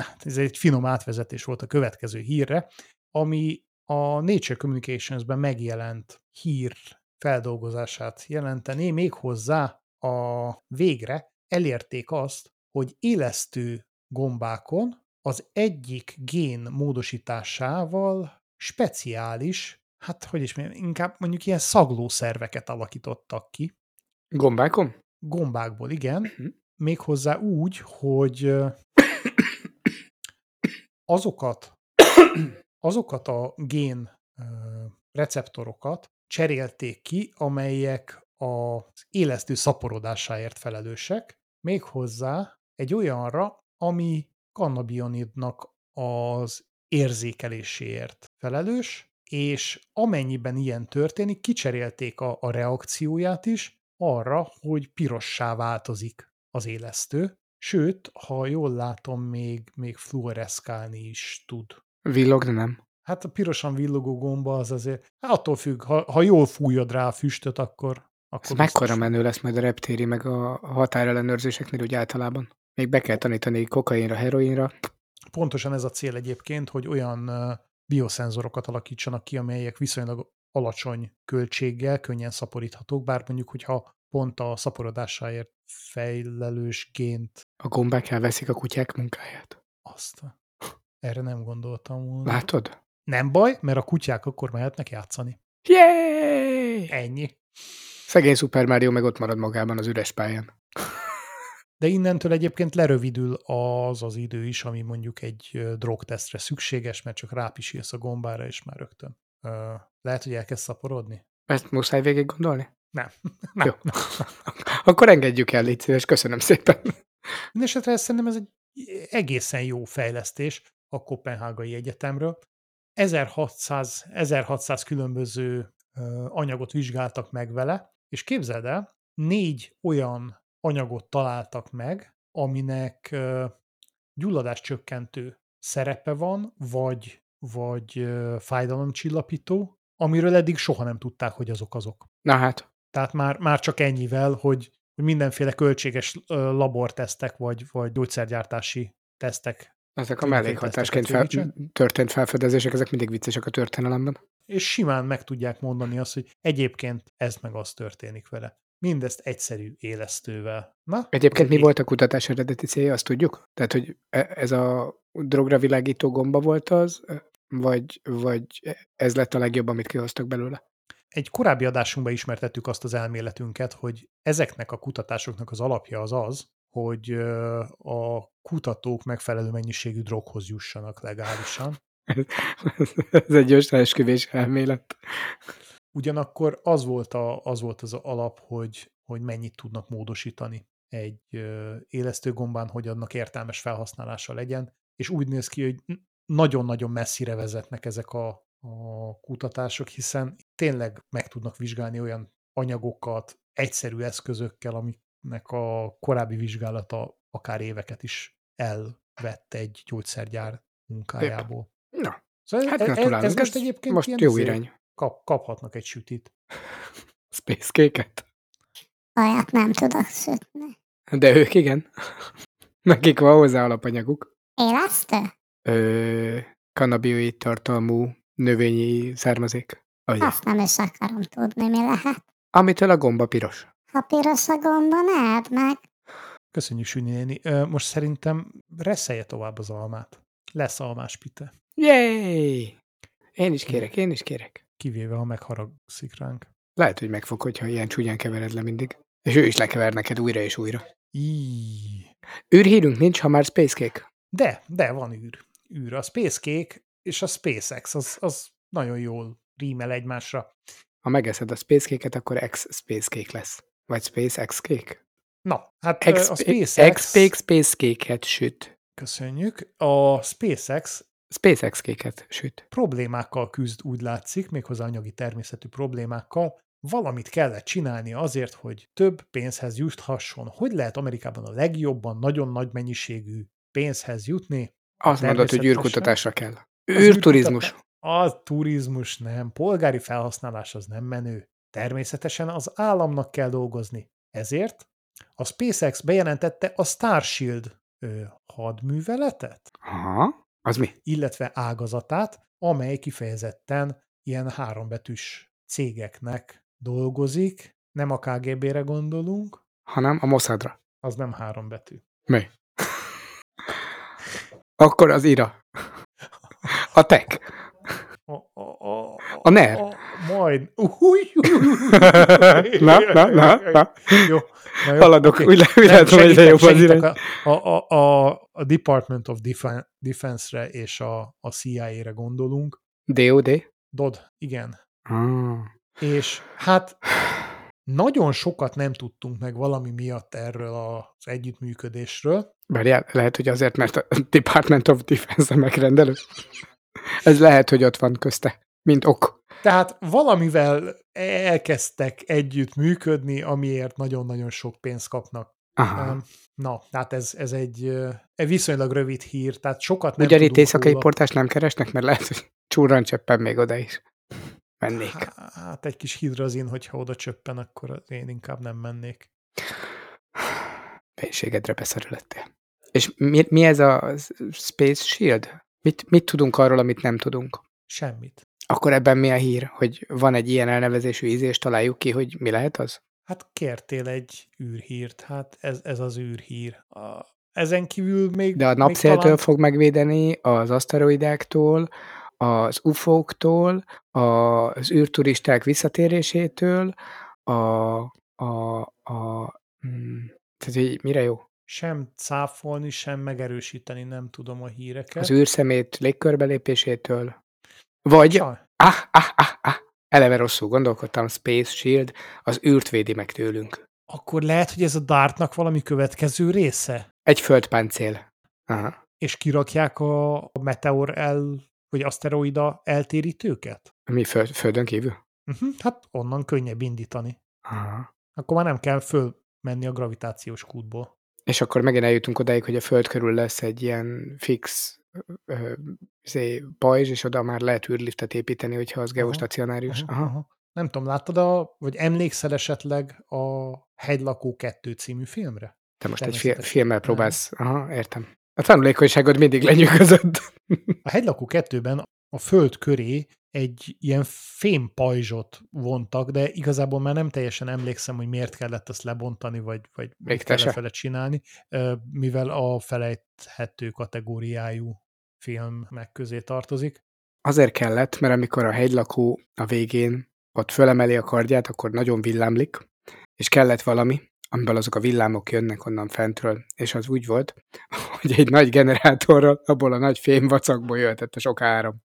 Hát ez egy finom átvezetés volt a következő hírre, ami a Nature Communications-ben megjelent hír feldolgozását jelenteni, méghozzá a végre elérték azt, hogy élesztő gombákon az egyik gén módosításával speciális hát hogy is mondjam, inkább mondjuk ilyen szaglószerveket alakítottak ki. Gombákon? Gombákból, igen. Uh-huh. Méghozzá úgy, hogy azokat, azokat a gén receptorokat cserélték ki, amelyek az élesztő szaporodásáért felelősek, méghozzá egy olyanra, ami kannabionidnak az érzékeléséért felelős, és amennyiben ilyen történik, kicserélték a, a reakcióját is arra, hogy pirossá változik az élesztő, sőt, ha jól látom, még, még fluoreszkálni is tud. Villog, de nem. Hát a pirosan villogó gomba az azért, hát attól függ, ha, ha jól fújod rá a füstöt, akkor... akkor Ez mekkora menő lesz majd a reptéri, meg a határellenőrzéseknél úgy általában? Még be kell tanítani kokainra, heroinra. Pontosan ez a cél egyébként, hogy olyan bioszenzorokat alakítsanak ki, amelyek viszonylag alacsony költséggel könnyen szaporíthatók, bár mondjuk, hogyha pont a szaporodásáért fejlelős gént. A gombák elveszik a kutyák munkáját. Azt. Erre nem gondoltam volna. Látod? Nem baj, mert a kutyák akkor mehetnek játszani. Yay! Ennyi. Szegény Super Mario meg ott marad magában az üres pályán. De innentől egyébként lerövidül az az idő is, ami mondjuk egy drogtesztre szükséges, mert csak rápisílsz a gombára, és már rögtön. Lehet, hogy elkezd szaporodni? Ezt muszáj végig gondolni? Nem. nem. Jó. *laughs* Akkor engedjük el, légy szíves, köszönöm szépen. Mindenesetre szerintem ez egy egészen jó fejlesztés a Kopenhágai Egyetemről. 1600, 1600 különböző anyagot vizsgáltak meg vele, és képzeld el, négy olyan anyagot találtak meg, aminek gyulladáscsökkentő szerepe van, vagy, vagy fájdalomcsillapító, amiről eddig soha nem tudták, hogy azok azok. Na hát. Tehát már, már csak ennyivel, hogy mindenféle költséges labortesztek, vagy, vagy gyógyszergyártási tesztek. Ezek a mellékhatásként fel, történt felfedezések, ezek mindig viccesek a történelemben. És simán meg tudják mondani azt, hogy egyébként ez meg az történik vele. Mindezt egyszerű élesztővel. Na, Egyébként mi volt a kutatás eredeti célja, azt tudjuk? Tehát, hogy e, ez a drogra világító gomba volt az, vagy, vagy ez lett a legjobb, amit kihoztak belőle? Egy korábbi adásunkban ismertettük azt az elméletünket, hogy ezeknek a kutatásoknak az alapja az az, hogy a kutatók megfelelő mennyiségű droghoz jussanak legálisan. Ez egy összeesküvés elmélet. Ugyanakkor az volt, a, az, volt az alap, hogy, hogy mennyit tudnak módosítani egy élesztőgombán, hogy annak értelmes felhasználása legyen, és úgy néz ki, hogy nagyon-nagyon messzire vezetnek ezek a, a kutatások, hiszen tényleg meg tudnak vizsgálni olyan anyagokat egyszerű eszközökkel, amiknek a korábbi vizsgálata akár éveket is elvett egy gyógyszergyár munkájából. Na, Szóval hát ez, ez, gratulálunk. ez most egyébként most ilyen jó izé, irány. Kap, kaphatnak egy sütit. *laughs* Space cake Olyat nem tudok sütni. De ők igen. *laughs* Nekik van hozzá alapanyaguk. Élesztő? Ö, kanabioid tartalmú növényi származék. Ugye? Azt nem is akarom tudni, mi lehet. Amitől a gomba piros. Ha piros a gomba, ne edd meg. Köszönjük, Süni néni. Most szerintem reszelje tovább az almát. Lesz almás pite. Yay! Én is kérek, én is kérek. Kivéve, ha megharagszik ránk. Lehet, hogy megfog, hogyha ilyen csúnyán kevered le mindig. És ő is lekever neked újra és újra. Íj. Űrhírünk nincs, ha már Space Cake. De, de van űr. űr. A Space Cake és a SpaceX, az, az nagyon jól rímel egymásra. Ha megeszed a Space Cake-et, akkor X Space Cake lesz. Vagy Space X Cake. Na, hát X, a X SpaceX, Space Space Cake-et süt. köszönjük, a SpaceX SpaceX Cake-et süt. problémákkal küzd, úgy látszik, méghozzá anyagi természetű problémákkal, valamit kellett csinálni azért, hogy több pénzhez juthasson. Hogy lehet Amerikában a legjobban nagyon nagy mennyiségű pénzhez jutni? Azt mondod, hogy űrkutatásra kell. Űrturizmus. A turizmus nem, polgári felhasználás az nem menő. Természetesen az államnak kell dolgozni. Ezért a SpaceX bejelentette a Starshield hadműveletet, Aha. Az mi? illetve ágazatát, amely kifejezetten ilyen hárombetűs cégeknek dolgozik. Nem a KGB-re gondolunk, Hanem a Mossadra. az nem hárombetű. Mi? Akkor az IRA. A tech. A, a, a, A NER. Majd. Na, na, na, na. Jó. na jó, Haladok. oké. Úgy, le- úgy Nem, látom, egyre jobb az irány. a, a, a, a, Department of Defen- Defense-re és a, a CIA-re gondolunk. DOD? DOD, igen. Ah. És hát nagyon sokat nem tudtunk meg valami miatt erről az együttműködésről. Várjál, lehet, hogy azért, mert a *laughs* Department of Defense a megrendelő. Ez lehet, hogy ott van közte, mint ok. Tehát valamivel elkezdtek együtt működni, amiért nagyon-nagyon sok pénzt kapnak. Aha. Na, tehát ez, ez egy, egy viszonylag rövid hír, tehát sokat nem Ugye itt éjszakai róla. portást nem keresnek, mert lehet, hogy csúran cseppen még oda is *laughs* mennék. Hát egy kis hidrazin, hogyha oda csöppen, akkor én inkább nem mennék. Mélységedre beszerülettél. És mi, mi ez a Space Shield? Mit, mit tudunk arról, amit nem tudunk? Semmit. Akkor ebben mi a hír? Hogy van egy ilyen elnevezésű íz, és találjuk ki, hogy mi lehet az? Hát kértél egy űrhírt, hát ez, ez az űrhír. A, ezen kívül még... De a napszéltől talán- fog megvédeni, az aszteroidáktól, az UFO-któl, az űrturisták visszatérésétől, a... a, a mm, tehát, hogy mire jó? sem cáfolni, sem megerősíteni nem tudom a híreket. Az űrszemét légkörbelépésétől, vagy. Ah, ah, ah, ah. Eleve rosszul gondolkodtam, Space Shield, az űrt védi meg tőlünk. Akkor lehet, hogy ez a Dartnak valami következő része? Egy földpáncél. Aha. És kirakják a a meteor el, vagy aszteroida eltérítőket? Mi föld, földön kívül? Uh-huh, hát onnan könnyebb indítani. Aha. Akkor már nem kell fölmenni a gravitációs kútból. És akkor megint eljutunk odáig, hogy a föld körül lesz egy ilyen fix ö, izé, pajzs, és oda már lehet űrliftet építeni, hogyha az geostacionárius. Aha, Aha. aha. Nem tudom, láttad, a, vagy emlékszel esetleg a Hegylakó 2 című filmre? Te most egy fi- filmmel próbálsz. Aha, értem. A tanulékonyságod mindig lenyűgözött. *laughs* A Hegylakó 2-ben a föld köré egy ilyen fémpajzsot vontak, de igazából már nem teljesen emlékszem, hogy miért kellett azt lebontani, vagy, vagy mit te se? kellett vele csinálni, mivel a felejthető kategóriájú filmek közé tartozik. Azért kellett, mert amikor a hegylakó a végén ott fölemeli a kardját, akkor nagyon villámlik, és kellett valami, amiből azok a villámok jönnek onnan fentről, és az úgy volt, *laughs* hogy egy nagy generátorral abból a nagy fémvacakból jöhetett a sok áram.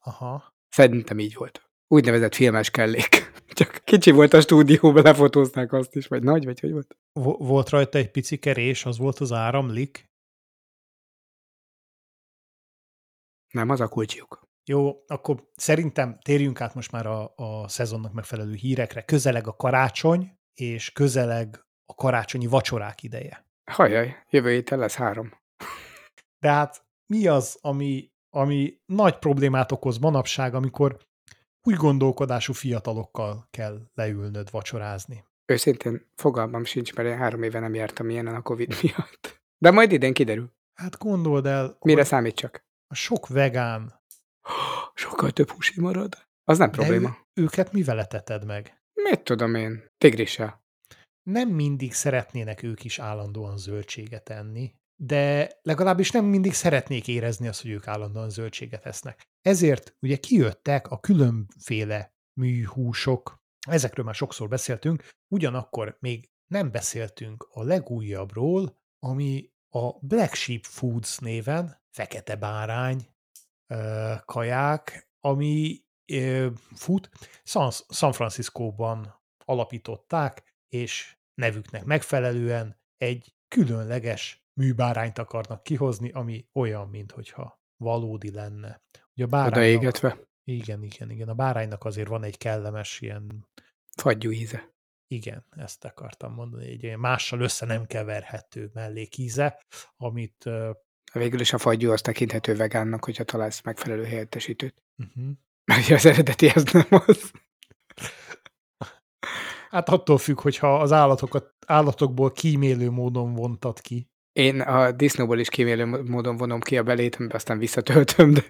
Aha. Szerintem így volt. Úgynevezett filmes kellék. *laughs* Csak kicsi volt a stúdióban, lefotózták azt is, vagy nagy, vagy hogy volt? Vo- Volt rajta egy pici kerés, az volt az áramlik. Nem, az a kulcsjuk. Jó, akkor szerintem térjünk át most már a, a szezonnak megfelelő hírekre. Közeleg a karácsony, és közeleg a karácsonyi vacsorák ideje. Hajjaj, jövő héten lesz három. De hát mi az, ami ami nagy problémát okoz manapság, amikor úgy gondolkodású fiatalokkal kell leülnöd vacsorázni. Őszintén fogalmam sincs, mert én három éve nem jártam ilyenen a Covid miatt. De majd idén kiderül. Hát gondold el, Mire hogy számít csak? A sok vegán, *gasps* Sokkal több húsi marad. Az nem de probléma. ő, őket mivel eteted meg? Mit tudom én? Tigrissel. Nem mindig szeretnének ők is állandóan zöldséget enni, de legalábbis nem mindig szeretnék érezni azt, hogy ők állandóan zöldséget esznek. Ezért ugye kijöttek a különféle műhúsok, ezekről már sokszor beszéltünk, ugyanakkor még nem beszéltünk a legújabbról, ami a Black Sheep Foods néven fekete bárány kaják, ami fut. San, San Franciscóban alapították, és nevüknek megfelelően egy különleges műbárányt akarnak kihozni, ami olyan, mintha valódi lenne. Ugye a báránynak, Odaégetve. igen, igen, igen. A báránynak azért van egy kellemes ilyen, Fagyú íze. igen, ezt akartam mondani, egy ilyen mással össze nem keverhető mellékíze, amit Végül is a fagyú az tekinthető vegánnak, hogyha találsz megfelelő helyettesítőt. uh-huh. Mert az eredeti az nem az. hát attól függ, hogyha az állatokat, állatokból kímélő módon vontad ki. Én a disznóból is kímélő módon vonom ki a belét, amiben aztán visszatöltöm, de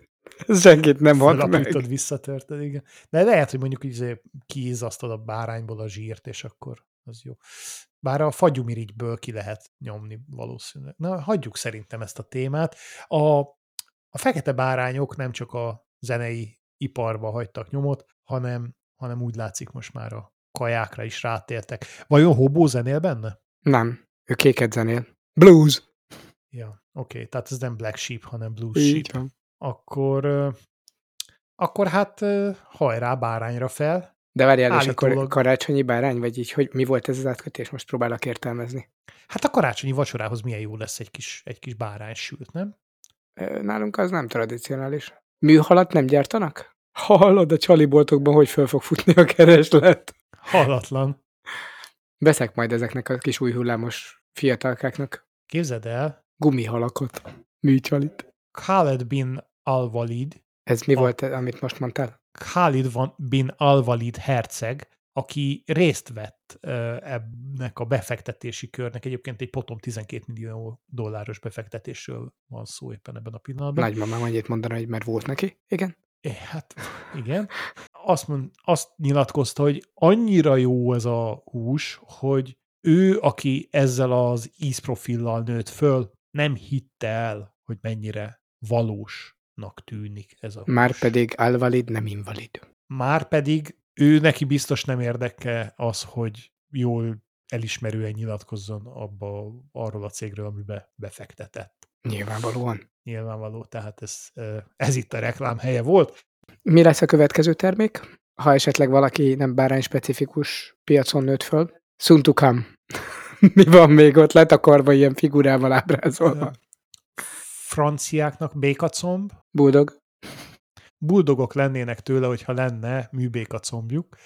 ez *laughs* senkit nem hat meg. Visszatörted, igen. De lehet, hogy mondjuk így kiizzasztod a bárányból a zsírt, és akkor az jó. Bár a fagyumirigyből ki lehet nyomni valószínűleg. Na, hagyjuk szerintem ezt a témát. A, a fekete bárányok nem csak a zenei iparba hagytak nyomot, hanem, hanem úgy látszik most már a kajákra is rátértek. Vajon Hobó zenél benne? Nem, ő kéket zenél. Blues. Ja, oké, okay. tehát ez nem Black Sheep, hanem Blue Így Sheep. van. Akkor, akkor hát hajrá bárányra fel. De várjál, és akkor Állítólag- karácsonyi bárány, vagy így, hogy mi volt ez az átkötés? Most próbálok értelmezni. Hát a karácsonyi vacsorához milyen jó lesz egy kis, egy kis bárány sült, nem? Nálunk az nem tradicionális. Műhalat nem gyártanak? Hallod, a csaliboltokban hogy föl fog futni a kereslet? Hallatlan. Veszek majd ezeknek a kis új hullámos fiatalkáknak Képzeld el, gumihalakot, műcsalit. Khaled bin al-Walid, Ez mi A- volt, amit most mondtál? Khalid van- bin al-Walid herceg, aki részt vett ennek a befektetési körnek, egyébként egy potom 12 millió dolláros befektetésről van szó éppen ebben a pillanatban. Nagymamám annyit mondana, hogy mert volt neki. Igen. É, Hát igen. Azt, mond, azt nyilatkozta, hogy annyira jó ez a hús, hogy ő, aki ezzel az ízprofillal nőtt föl, nem hitte el, hogy mennyire valósnak tűnik ez a. Már pedig alvalid, nem invalid. Már pedig ő neki biztos nem érdeke az, hogy jól elismerően nyilatkozzon abba, arról a cégről, amibe befektetett. Nyilvánvalóan. Nyilvánvaló, tehát ez, ez itt a reklám helye volt. Mi lesz a következő termék? Ha esetleg valaki nem bárány specifikus piacon nőtt föl. Soon to come. Mi van még ott letakarva ilyen figurával ábrázolva? Franciáknak békacomb, Buldog. buldogok lennének tőle, hogyha lenne műbékacombjuk,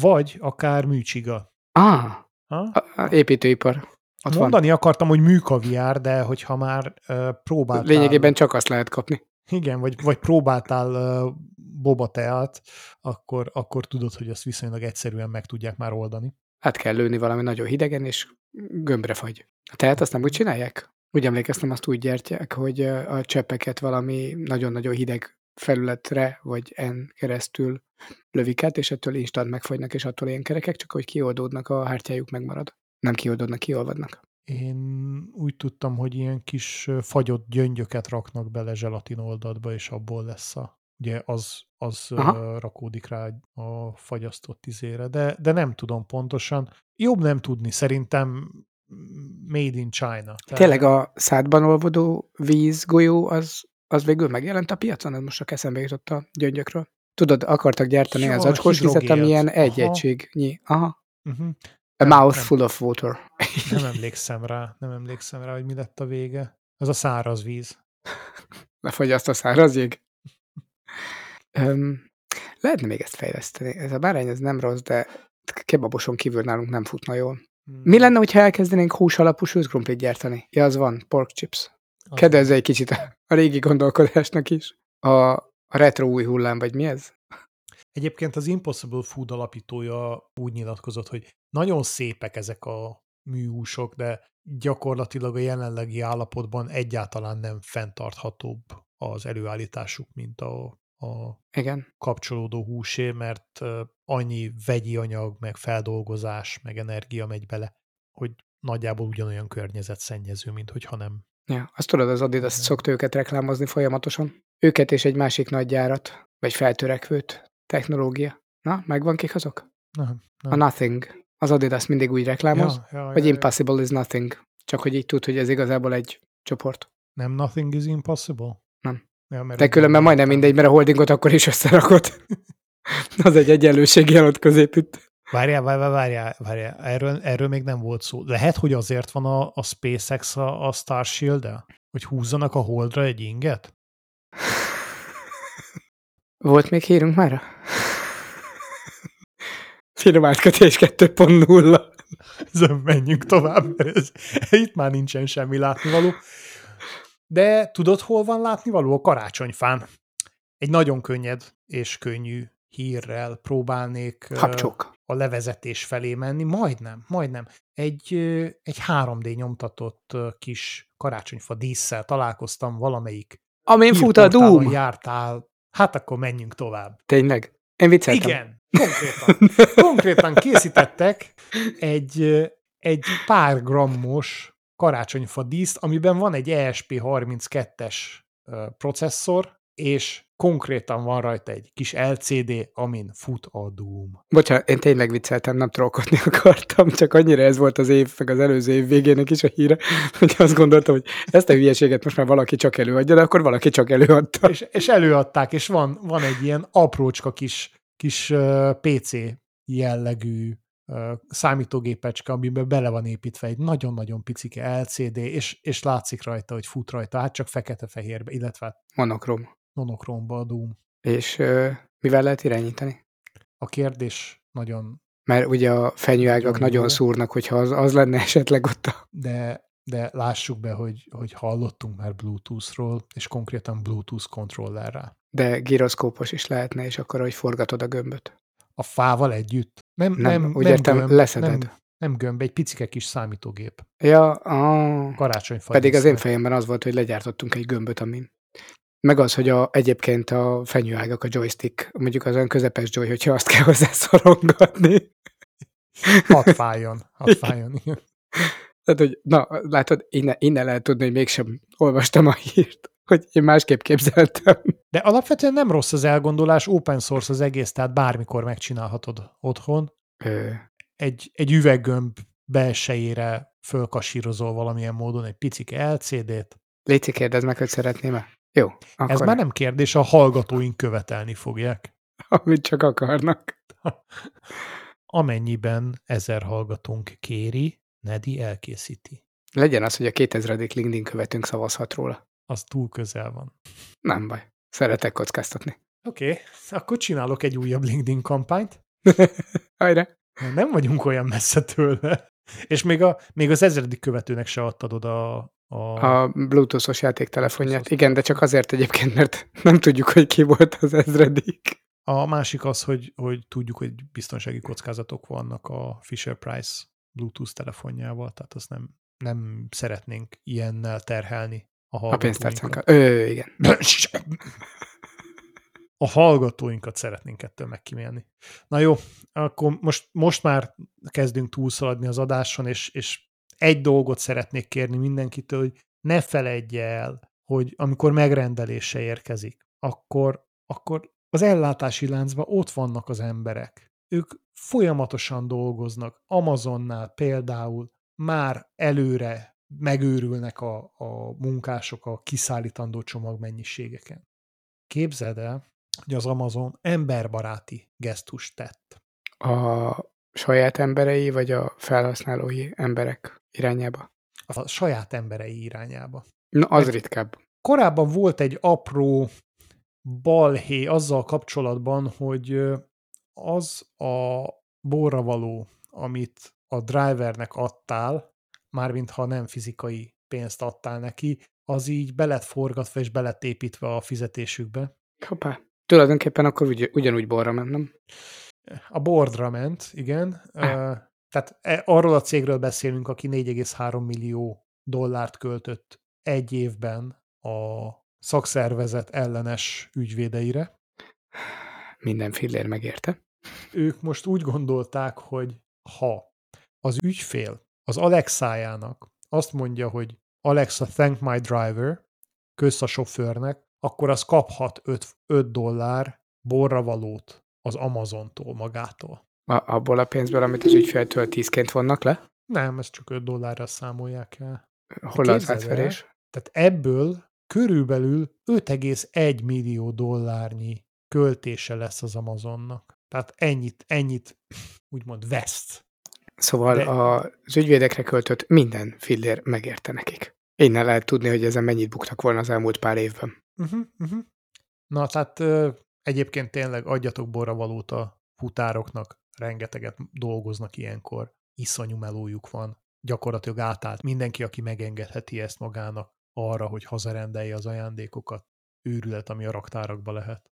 vagy akár műcsiga. Ah, Ha? a- építőipar. Ott Mondani akartam, hogy műkaviár, de hogyha már uh, van. próbáltál... Lényegében csak azt lehet kapni. Igen, vagy, vagy próbáltál uh, boba teát, akkor, akkor tudod, hogy azt viszonylag egyszerűen meg tudják már oldani. Hát kell lőni valami nagyon hidegen, és gömbre fagy. A teát azt nem úgy csinálják? Úgy emlékeztem, azt úgy gyártják, hogy a cseppeket valami nagyon-nagyon hideg felületre, vagy en keresztül lövik át, és ettől instant megfagynak, és attól ilyen kerekek, csak hogy kioldódnak, a hártyájuk megmarad. Nem kioldódnak, kiolvadnak. Én úgy tudtam, hogy ilyen kis fagyott gyöngyöket raknak bele zselatinoldatba, és abból lesz a... Ugye az, az Aha. rakódik rá a fagyasztott izére, de, de nem tudom pontosan. Jobb nem tudni, szerintem made in China. Tehát, Tényleg a szádban olvodó vízgolyó, az, az végül megjelent a piacon? Ez most csak eszembe jutott a gyöngyökről. Tudod, akartak gyártani Ja, az acskós vizet, amilyen egy Aha. egységnyi. Aha. Uh-huh. A mouth nem. full of water. Nem emlékszem rá, nem emlékszem rá, hogy mi lett a vége. Az a száraz víz. *laughs* Lefagyaszt a száraz jég. Öm, lehetne még ezt fejleszteni. Ez a bárány, ez nem rossz, de kebaboson kívül nálunk nem futna jól. Hmm. Mi lenne, hogyha elkezdenénk hús alapú sült krumplit gyártani? Ja, az van, pork chips. Kedvezze egy kicsit a, a régi gondolkodásnak is. A, a retro új hullám, vagy mi ez? Egyébként az Impossible Food alapítója úgy nyilatkozott, hogy nagyon szépek ezek a műhúsok, de gyakorlatilag a jelenlegi állapotban egyáltalán nem fenntarthatóbb az előállításuk, mint a, a Igen. kapcsolódó húsé, mert annyi vegyi anyag, meg feldolgozás, meg energia megy bele, hogy nagyjából ugyanolyan környezetszennyező, mint hogyha nem. Ja, azt tudod, az Adidas szokta őket reklámozni folyamatosan. Őket és egy másik nagy gyárat, vagy feltörekvőt, technológia. Na, megvan kik azok? Nem, nem. A Nothing. Az Adidas mindig úgy reklámoz, ja, ja, ja, ja. Impossible is Nothing. Csak hogy így tud, hogy ez igazából egy csoport. Nem Nothing is Impossible? Nem. Ja, mert De különben nem majdnem mindegy, mert a holdingot akkor is összerakott. *laughs* az egy egyenlőségi jelent középütt. Várjál, várjál, várjál, várjál. Erről, erről még nem volt szó. Lehet, hogy azért van a, a SpaceX a, a Starshield-el? Hogy húzzanak a Holdra egy inget? *laughs* Volt még hírünk már? Finom átkötés 2.0. Ezen menjünk tovább, mert ez, itt már nincsen semmi látnivaló. De tudod, hol van látnivaló? A karácsonyfán. Egy nagyon könnyed és könnyű hírrel próbálnék Kapcsok. a levezetés felé menni. Majdnem, majdnem. Egy, egy 3D nyomtatott kis karácsonyfa dísszel találkoztam valamelyik Amin fut a Doom. jártál. Hát akkor menjünk tovább. Tényleg? Én vicceltem. Igen, konkrétan. Konkrétan *laughs* készítettek egy, egy pár grammos karácsonyfa díszt, amiben van egy E ESP32-es ö, processzor, és konkrétan van rajta egy kis LCD, amin fut a Doom. Bocsánat, én tényleg vicceltem, nem trollkodni *laughs* akartam, csak annyira ez volt az év, meg az előző év végének is a híre, *laughs* hogy azt gondoltam, hogy ezt a hülyeséget most már valaki csak előadja, de akkor valaki csak előadta. És, és előadták, és van, van egy ilyen aprócska kis, kis uh, PC jellegű számítógépecske, amiben bele van építve egy nagyon-nagyon picike LCD, és, és látszik rajta, hogy fut rajta, hát csak fekete-fehérbe, illetve Monokrom. monokromba a Doom. És ö, mivel lehet irányítani? A kérdés nagyon, Mert ugye a fenyőágak Nagyon nagyon szúrnak, hogyha az, az lenne esetleg ott a... de, de lássuk be, hogy, hogy hallottunk már Bluetooth-ról, és konkrétan Bluetooth kontrollerrel. De gyroszkópos is lehetne, és akkor, hogy forgatod a gömböt. A fával együtt. Nem, Nem, nem, úgy nem értem, gömb, leszeded. Nem, nem gömb, egy picike kis számítógép. Ja, ah, Karácsonyfa. pedig az én fejemben az volt, hogy legyártottunk egy gömböt, amin. Meg az, hogy a, egyébként a fenyőágak, a joystick, mondjuk az olyan közepes joy, hogyha azt kell hozzá szorongatni. Hadd fájjon, hadd fájjon. Tehát, hogy na, látod, innen, innen lehet tudni, hogy mégsem olvastam a hírt, hogy én másképp képzeltem. De alapvetően nem rossz az elgondolás, open source az egész, tehát bármikor megcsinálhatod otthon. Ö, Egy, egy üveggömb belsejére fölkasírozol valamilyen módon egy picike LCD-t. Léci, kérdezd meg, hogy szeretném-e? Jó, akkor Ez már nem kérdés, a hallgatóink követelni fogják. *laughs* amit csak akarnak. *laughs* Amennyiben ezer hallgatónk kéri, Nedi elkészíti. Legyen az, hogy a 2000. LinkedIn követünk szavazhat róla. Az túl közel van. Nem baj. Szeretek kockáztatni. Oké, okay, akkor csinálok egy újabb LinkedIn kampányt. *laughs* Hajrá! Nem vagyunk olyan messze tőle. És még, a, még az ezredik követőnek se adtad oda a... A Bluetooth-os játéktelefonját. Igen, de csak azért egyébként, mert nem tudjuk, hogy ki volt az ezredik. a másik az, hogy, hogy tudjuk, hogy biztonsági kockázatok vannak a Fisher-Price Bluetooth telefonjával, tehát azt nem, nem szeretnénk ilyennel terhelni a A hallgatóinkat. pénztárcánkat. Ö, igen. A hallgatóinkat szeretnénk ettől megkímélni. Na jó, akkor most, most már kezdünk túlszaladni az adáson, és, és egy dolgot szeretnék kérni mindenkitől, hogy ne feledje el, hogy amikor megrendelése érkezik, akkor, akkor az ellátási láncban ott vannak az emberek. Ők folyamatosan dolgoznak. Amazonnál például már előre megőrülnek a, a munkások a kiszállítandó csomagmennyiségeken. Képzeld el, hogy az Amazon emberbaráti gesztust tett. A saját emberei, vagy a felhasználói emberek irányába? A saját emberei irányába. Na, az Egy- ritkább. Korábban volt egy apró balhé azzal kapcsolatban, hogy az a borravaló, amit a drivernek adtál, mármint ha nem fizikai pénzt adtál neki, az így belet forgatva és belet építve a fizetésükbe. Hoppá. Tulajdonképpen akkor ugy, ugyanúgy borra mennem. A boardra ment, igen. Ah. Tehát e- arról a cégről beszélünk, aki 4,3 millió dollárt költött egy évben a szakszervezet ellenes ügyvédeire. Minden fillér megérte. Ők most úgy gondolták, hogy ha az ügyfél az Alexájának azt mondja, hogy Alexa, thank my driver, kösz a sofőrnek, akkor az kaphat 5, 5 dollár borravalót az Amazontól magától. A, abból a pénzből, amit az ügyféltől tízként vonnak le? Nem, ezt csak 5 dollárra számolják el. Hol az átverés? Tehát ebből körülbelül 5,1 millió dollárnyi költése lesz az Amazonnak. Tehát ennyit, ennyit úgymond veszt. Szóval De- az ügyvédekre költött minden fillér megérte nekik. Innen lehet tudni, hogy ezen mennyit buktak volna az elmúlt pár évben. Uh-huh, uh-huh. Na, tehát ö, egyébként tényleg adjatok borravalót a futároknak, rengeteget dolgoznak ilyenkor, iszonyú melójuk van, gyakorlatilag átállt mindenki, aki megengedheti ezt magának arra, hogy hazarendelje az ajándékokat, őrület, ami a raktárakba lehet.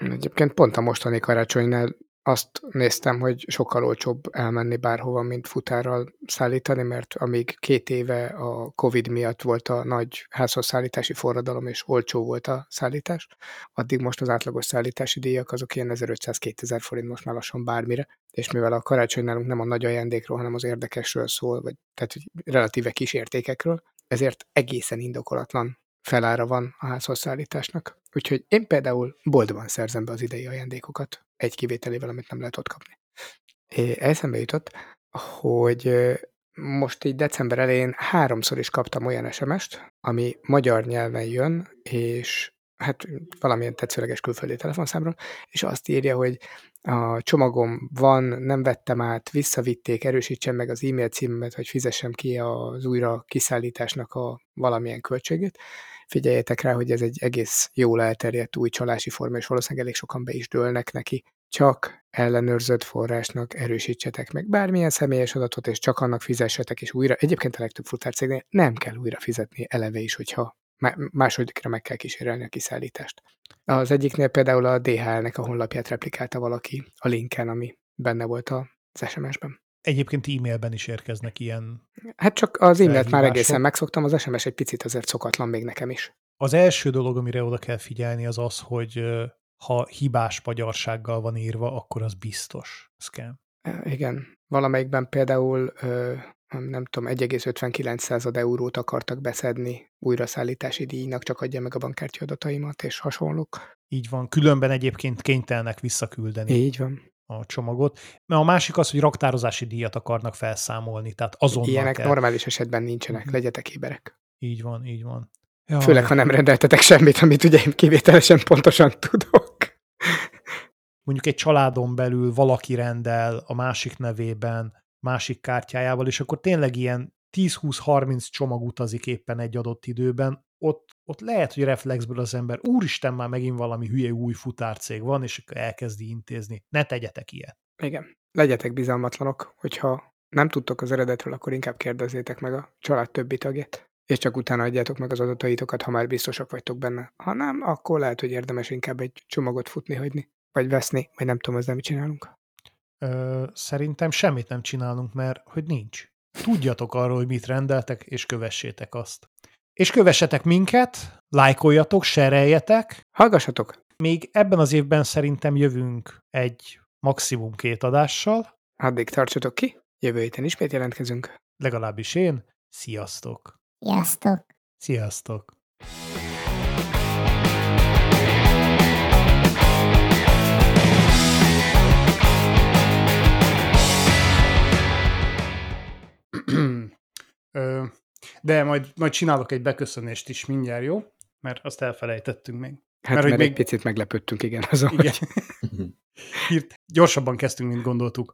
Egyébként pont a mostani karácsonynál azt néztem, hogy sokkal olcsóbb elmenni bárhova, mint futárral szállítani, mert amíg két éve a Covid miatt volt a nagy házhoz szállítási forradalom, és olcsó volt a szállítás, addig most az átlagos szállítási díjak azok ilyen 1500-2000 forint most már lassan bármire, és mivel a karácsony nálunk nem a nagy ajándékról, hanem az érdekesről szól, vagy tehát relatíve kis értékekről, ezért egészen indokolatlan felára van a házhoz szállításnak. Úgyhogy én például boldogan szerzem be az idei ajándékokat, egy kivételével, amit nem lehet ott kapni. É, eszembe jutott, hogy most így december elején háromszor is kaptam olyan SMS-t, ami magyar nyelven jön, és hát valamilyen tetszőleges külföldi telefonszámról, és azt írja, hogy a csomagom van, nem vettem át, visszavitték, erősítsen meg az e-mail címemet, hogy fizessem ki az újra kiszállításnak a valamilyen költségét. Figyeljetek rá, hogy ez egy egész jól elterjedt új csalási forma, és valószínűleg elég sokan be is dőlnek neki. Csak ellenőrzött forrásnak erősítsetek meg bármilyen személyes adatot, és csak annak fizessetek, és újra. Egyébként a legtöbb futárcégnél nem kell újra fizetni eleve is, hogyha má- másodikra meg kell kísérelni a kiszállítást. Az egyiknél például a DHL-nek a honlapját replikálta valaki a linken, ami benne volt az SMS-ben. Egyébként e-mailben is érkeznek ilyen. Hát csak az e-mailt már egészen megszoktam, az SMS egy picit azért szokatlan még nekem is. Az első dolog, amire oda kell figyelni, az az, hogy ha hibás magyarsággal van írva, akkor az biztos scam. Igen, valamelyikben például nem tudom, 1,59 eurót akartak beszedni újraszállítási díjnak, csak adja meg a bankkártya adataimat, és hasonlók. Így van. Különben egyébként kénytelenek visszaküldeni Így van. A csomagot. Mert a másik az, hogy raktározási díjat akarnak felszámolni, tehát azonnal Ilyenek kell. normális esetben nincsenek, Mhm. legyetek éberek. Így van, így van. Jaj. Főleg, ha nem rendeltetek semmit, amit ugye én kivételesen pontosan tudok. mondjuk egy családon belül valaki rendel a másik nevében, másik kártyájával, és akkor tényleg ilyen 10-20-30 csomag utazik éppen egy adott időben, ott, ott lehet, hogy reflexből az ember, úristen, már megint valami hülye új futárcég van, és akkor elkezdi intézni. Ne tegyetek ilyet. Igen. Legyetek bizalmatlanok, hogyha nem tudtok az eredetről, akkor inkább kérdezzétek meg a család többi tagját, és csak utána adjátok meg az adataitokat, ha már biztosak vagytok benne. Ha nem, akkor lehet, hogy érdemes inkább egy csomagot futni hagyni, vagy veszni, vagy nem tudom, ezzel mit csinálunk. Ö, szerintem semmit nem csinálunk, mert hogy nincs. Tudjatok arról, hogy mit rendeltek, és kövessétek azt. És kövessetek minket, lájkoljatok, sereljetek. Hallgassatok! Még ebben az évben szerintem jövünk egy maximum két adással, Addig tartsatok ki, jövő héten ismét jelentkezünk. legalábbis én. Sziasztok! Sziasztok! Sziasztok! *clears throat* Ö, De majd, majd csinálok egy beköszönést is mindjárt, jó? Mert azt elfelejtettünk még. Hát Mert mert, hogy egy még- picit meglepődtünk, igen, azon, Igen. hogy Hírt, gyorsabban kezdtünk, mint gondoltuk.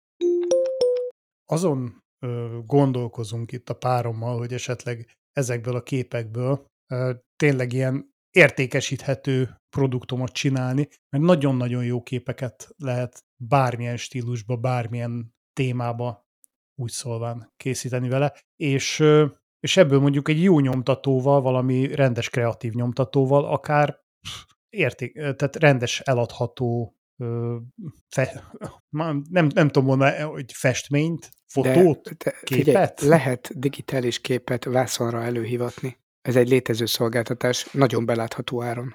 Azon ö, gondolkozunk itt a párommal, hogy esetleg ezekből a képekből ö, tényleg ilyen értékesíthető produktumot csinálni, mert nagyon-nagyon jó képeket lehet bármilyen stílusba, bármilyen témába úgy szólván készíteni vele, és ö, és ebből mondjuk egy jó nyomtatóval, valami rendes kreatív nyomtatóval, akár érték, tehát rendes eladható fe, nem, nem tudom mondani, hogy festményt, fotót, de, de, képet? Figyelj, lehet digitális képet vászonra előhivatni. Ez egy létező szolgáltatás, nagyon belátható áron.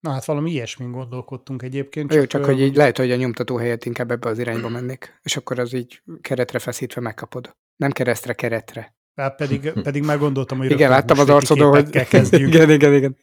Na hát valami ilyesmin gondolkodtunk egyébként. Csak Jó, csak hogy így lehet, hogy a nyomtató helyett inkább ebbe az irányba mennék, és akkor az így keretre feszítve megkapod. Nem keresztre, keretre. Hát pedig, *laughs* pedig már gondoltam, hogy Igen, láttam az arcodon, hogy kezdjük. *laughs* igen, igen, igen.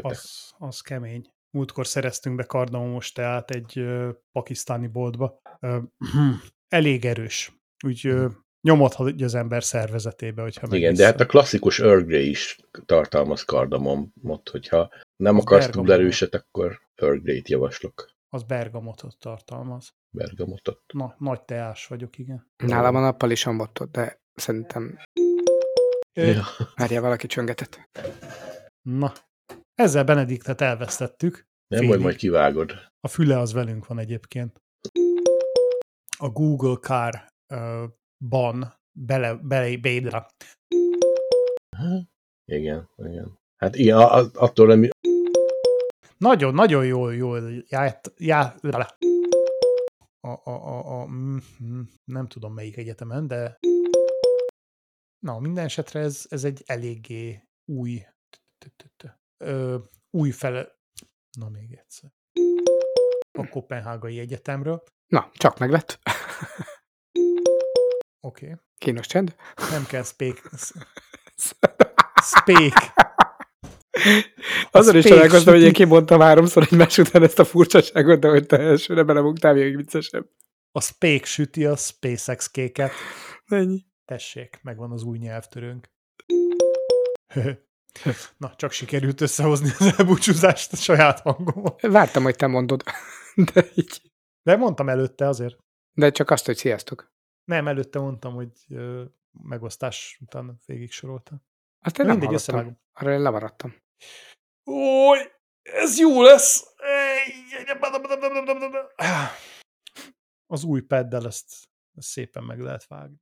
Az, az kemény. Múltkor szereztünk be kardamomos teát egy uh, pakisztáni boltba. Uh, *clears throat* elég erős. Úgy uh, nyomodhat az ember szervezetébe, hogyha Igen, megiszol. de hát a klasszikus Earl Grey is tartalmaz kardamomot, hogyha nem az akarsz túl erőset, akkor Earl Grey-t javaslok. Az bergamotot tartalmaz. Bergamotot. Na, nagy teás vagyok, igen. Nálam a nappal is amottot, de szerintem ja. Várjál, valaki csöngetett. Na, ezzel Benediktet elvesztettük. Nem, vagy majd kivágod. A füle az velünk van egyébként. A Google Car uh, ban bele, bele, bele. Igen, igen. Hát igen, attól nem... Nagyon, nagyon jól, jól járt, já, a, a, a, a, nem tudom melyik egyetemen, de na, minden esetre ez, ez egy eléggé új ö, új fele... Na, még egyszer. A Kopenhágai Egyetemről. Na, csak meglett. Oké. Okay. Kínos csend. Nem kell spék. *laughs* Spék. *laughs* Azon is találkoztam, hogy én kimondtam háromszor egymás után ezt a furcsaságot, de hogy te elsőre belemugtál, még viccesebb. A spék süti a SpaceX kéket. Ennyi. Tessék, megvan az új nyelvtörőnk. *laughs* Na, csak sikerült összehozni az elbúcsúzást a saját hangomon. Vártam, hogy te mondod. *laughs* De így. De mondtam előtte azért. De csak azt, hogy sziasztok. Nem, előtte mondtam, hogy ö, megosztás után végig soroltam. Azt én nem hallottam. Arra én lemaradtam. Ój, ez jó lesz! Az új peddel ezt szépen meg lehet vágni.